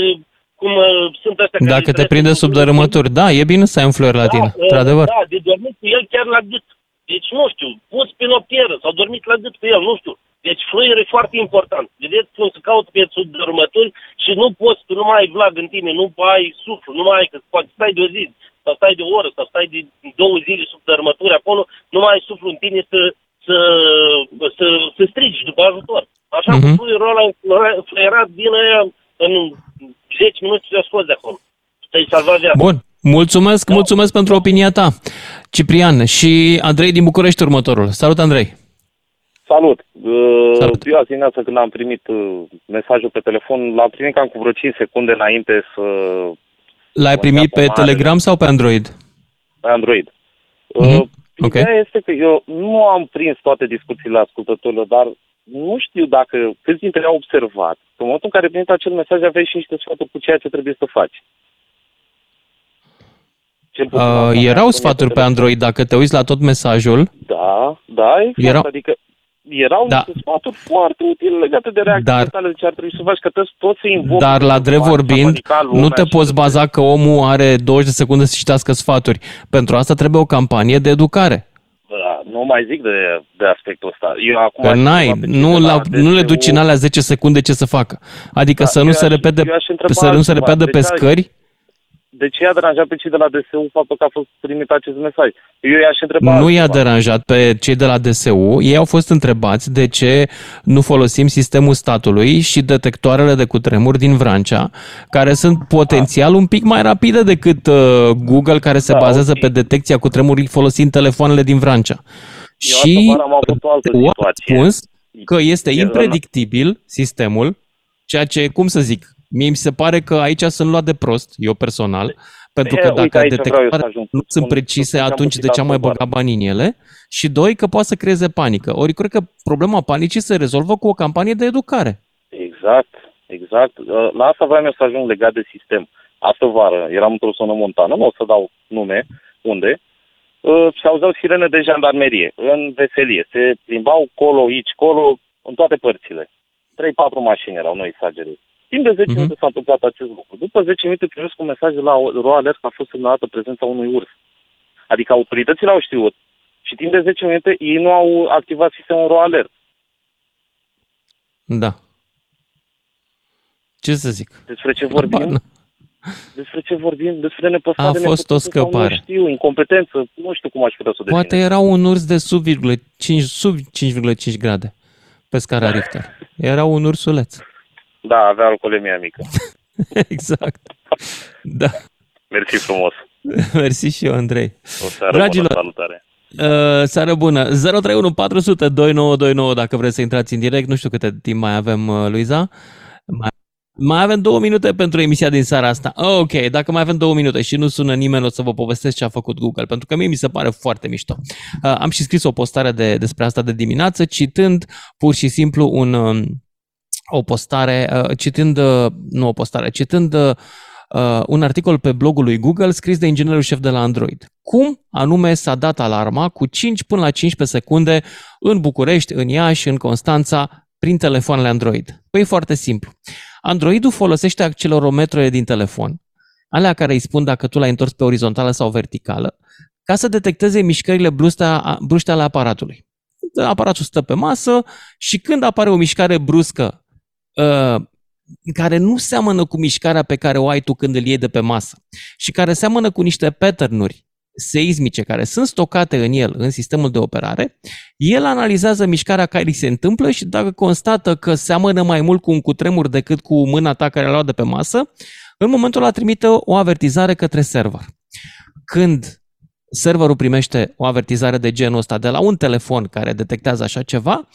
cum uh, sunt ăștia care Dacă te trăiesc prinde în- sub dărâmături, da, e bine să ai un fluier la tine, da, într-adevăr. Da, de dormit cu el chiar la gât. Deci, nu știu, pus pe noptieră sau dormit la gât cu el, nu știu. Deci fluierul e foarte important. Vedeți cum se caută pe sub dărâmături și nu poți, tu nu mai ai vlag în tine, nu ai suflu, nu mai ai, că poate stai de o zi, sau stai de o oră, sau stai de două zile sub dărâmături acolo, nu mai ai suflu în tine să, să, să, să strigi după ajutor. Așa Mhm. mm-hmm. cu fluierul ăla fluierat din aia în 10 minute te-a scos de acolo. Te-ai salvat viața. Bun, mulțumesc, mulțumesc pentru opinia ta, Ciprian. Și Andrei din București următorul. Salut, Andrei. Salut! Uh, Salut. Eu azi dimineața când am primit uh, mesajul pe telefon, l-am primit cam cu vreo 5 secunde înainte să... L-ai primit pe mare. Telegram sau pe Android? Pe Android. Mm-hmm. Uh, Ideea okay. este că eu nu am prins toate discuțiile ascultătorilor, dar nu știu dacă câți dintre ei au observat. În momentul în care primit acel mesaj aveai și niște sfaturi cu ceea ce trebuie să faci. Uh, erau sfaturi pe Android, dacă te uiți la tot mesajul. Da, da, exact. Erau... Adică erau da. niște sfaturi foarte utile legate de reacțiile dar, tale, de ce ar trebui să faci, că tot să invoci. Dar la drept vorbind, nu te poți baza că omul are 20 de secunde să citească sfaturi. Pentru asta trebuie o campanie de educare. Da, nu mai zic de, de aspectul ăsta. Eu acum că n-ai, nu, la, nu le duci în alea 10 secunde ce să facă. Adică da, să nu se repede, să nu se repede pe scări de ce i-a deranjat pe cei de la DSU faptul că a fost primit acest mesaj? Eu i-aș întreba... Nu i-a deranjat pe cei de la DSU, ei au fost întrebați de ce nu folosim sistemul statului și detectoarele de cutremur din Vrancea, care sunt potențial un pic mai rapide decât uh, Google, care se da, bazează okay. pe detecția cutremurului folosind telefoanele din Vrancea. Eu și am avut o altă situație. spus că este impredictibil sistemul, ceea ce, cum să zic, Mie mi se pare că aici sunt luat de prost, eu personal, pentru că dacă detectoarele nu sunt precise, atunci de ce am mai băgat bani în ele? Și doi, că poate să creeze panică. Ori cred că problema panicii se rezolvă cu o campanie de educare. Exact, exact. Uh, la asta vreau eu să ajung legat de sistem. Astă vară eram într-o zonă montană, nu o să dau nume, unde, uh, se auzeau sirene de jandarmerie, în veselie. Se plimbau colo, aici, colo, în toate părțile. 3-4 mașini erau, nu exagerez. Timp de 10 uh-huh. minute s-a întâmplat acest lucru. După 10 minute primesc un mesaj de la RoAlert că a fost semnalată prezența unui urs. Adică autoritățile au știut și timp de 10 minute ei nu au activat sistemul RoAlert. Da. Ce să zic? Despre ce vorbim? Despre ce vorbim? Despre nepăsare, A fost o scăpare. Nu știu, incompetență, nu știu cum aș putea să o Poate era un urs de sub 5, sub 5,5 grade pe scara Richter. Era un ursuleț. Da, avea alcoolemia mică. exact. Da. Mersi frumos. Mersi și eu, Andrei. O seară Dragilor, bună, salutare. Uh, seară bună. 031 400 2929 dacă vreți să intrați în direct. Nu știu câte timp mai avem, uh, Luiza. Mai, mai avem două minute pentru emisia din seara asta. Ok, dacă mai avem două minute și nu sună nimeni, o să vă povestesc ce a făcut Google, pentru că mie mi se pare foarte mișto. Uh, am și scris o postare de, despre asta de dimineață, citând pur și simplu un... Uh, o postare, uh, citând, uh, nu o postare, citând uh, un articol pe blogul lui Google scris de inginerul șef de la Android. Cum anume s-a dat alarma cu 5 până la 15 secunde în București, în Iași, în Constanța, prin telefoanele Android? Păi e foarte simplu. Androidul folosește accelerometrele din telefon, alea care îi spun dacă tu l-ai întors pe orizontală sau verticală, ca să detecteze mișcările bruște ale aparatului. Aparatul stă pe masă și când apare o mișcare bruscă uh, care nu seamănă cu mișcarea pe care o ai tu când îl iei de pe masă și care seamănă cu niște patternuri seismice care sunt stocate în el, în sistemul de operare, el analizează mișcarea care îi se întâmplă și dacă constată că seamănă mai mult cu un cutremur decât cu mâna ta care l-a luat de pe masă, în momentul ăla trimite o avertizare către server. Când serverul primește o avertizare de genul ăsta de la un telefon care detectează așa ceva,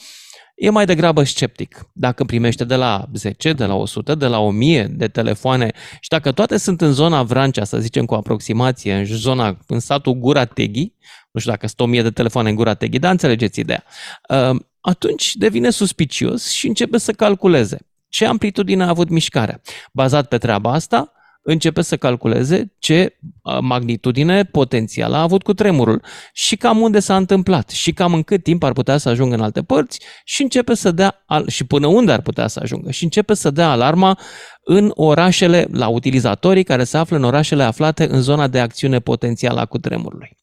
e mai degrabă sceptic. Dacă primește de la 10, de la 100, de la 1000 de telefoane și dacă toate sunt în zona Vrancea, să zicem cu aproximație, în zona, în satul Gura Teghi, nu știu dacă sunt 1000 de telefoane în Gura Teghi, dar înțelegeți ideea, uh, atunci devine suspicios și începe să calculeze ce amplitudine a avut mișcarea. Bazat pe treaba asta, începe să calculeze ce magnitudine potențială a avut cu tremurul și cam unde s-a întâmplat și cam în cât timp ar putea să ajungă în alte părți și începe să dea și până unde ar putea să ajungă și începe să dea alarma în orașele, la utilizatorii care se află în orașele aflate în zona de acțiune potențială a cutremurului.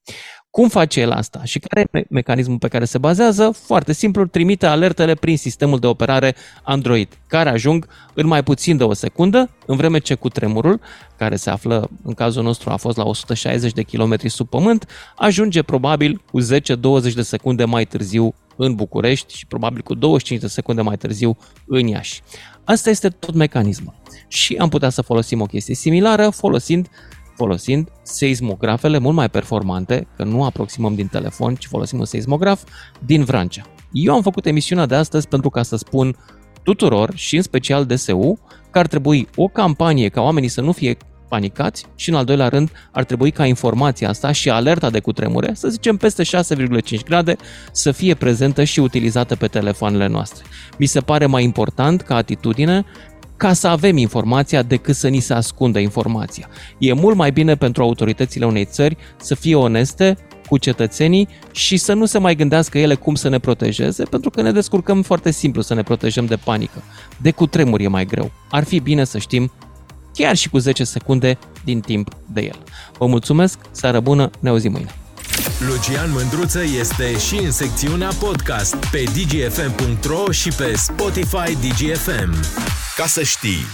Cum face el asta și care e mecanismul pe care se bazează? Foarte simplu, trimite alertele prin sistemul de operare Android, care ajung în mai puțin de o secundă, în vreme ce cu tremurul, care se află, în cazul nostru a fost la 160 de km sub pământ, ajunge probabil cu 10-20 de secunde mai târziu în București și probabil cu 25 de secunde mai târziu în Iași. Asta este tot mecanismul. Și am putea să folosim o chestie similară folosind folosind seismografele mult mai performante, că nu aproximăm din telefon, ci folosim un seismograf din Vrancea. Eu am făcut emisiunea de astăzi pentru ca să spun tuturor și în special DSU că ar trebui o campanie ca oamenii să nu fie panicați și în al doilea rând ar trebui ca informația asta și alerta de cutremure, să zicem peste 6,5 grade, să fie prezentă și utilizată pe telefoanele noastre. Mi se pare mai important ca atitudine ca să avem informația decât să ni se ascundă informația. E mult mai bine pentru autoritățile unei țări să fie oneste cu cetățenii și să nu se mai gândească ele cum să ne protejeze, pentru că ne descurcăm foarte simplu să ne protejăm de panică. De cutremur e mai greu. Ar fi bine să știm chiar și cu 10 secunde din timp de el. Vă mulțumesc, seară bună, ne auzim mâine. Lucian Mândruță este și în secțiunea podcast pe dgfm.ro și pe Spotify DGFM. Ca să știi!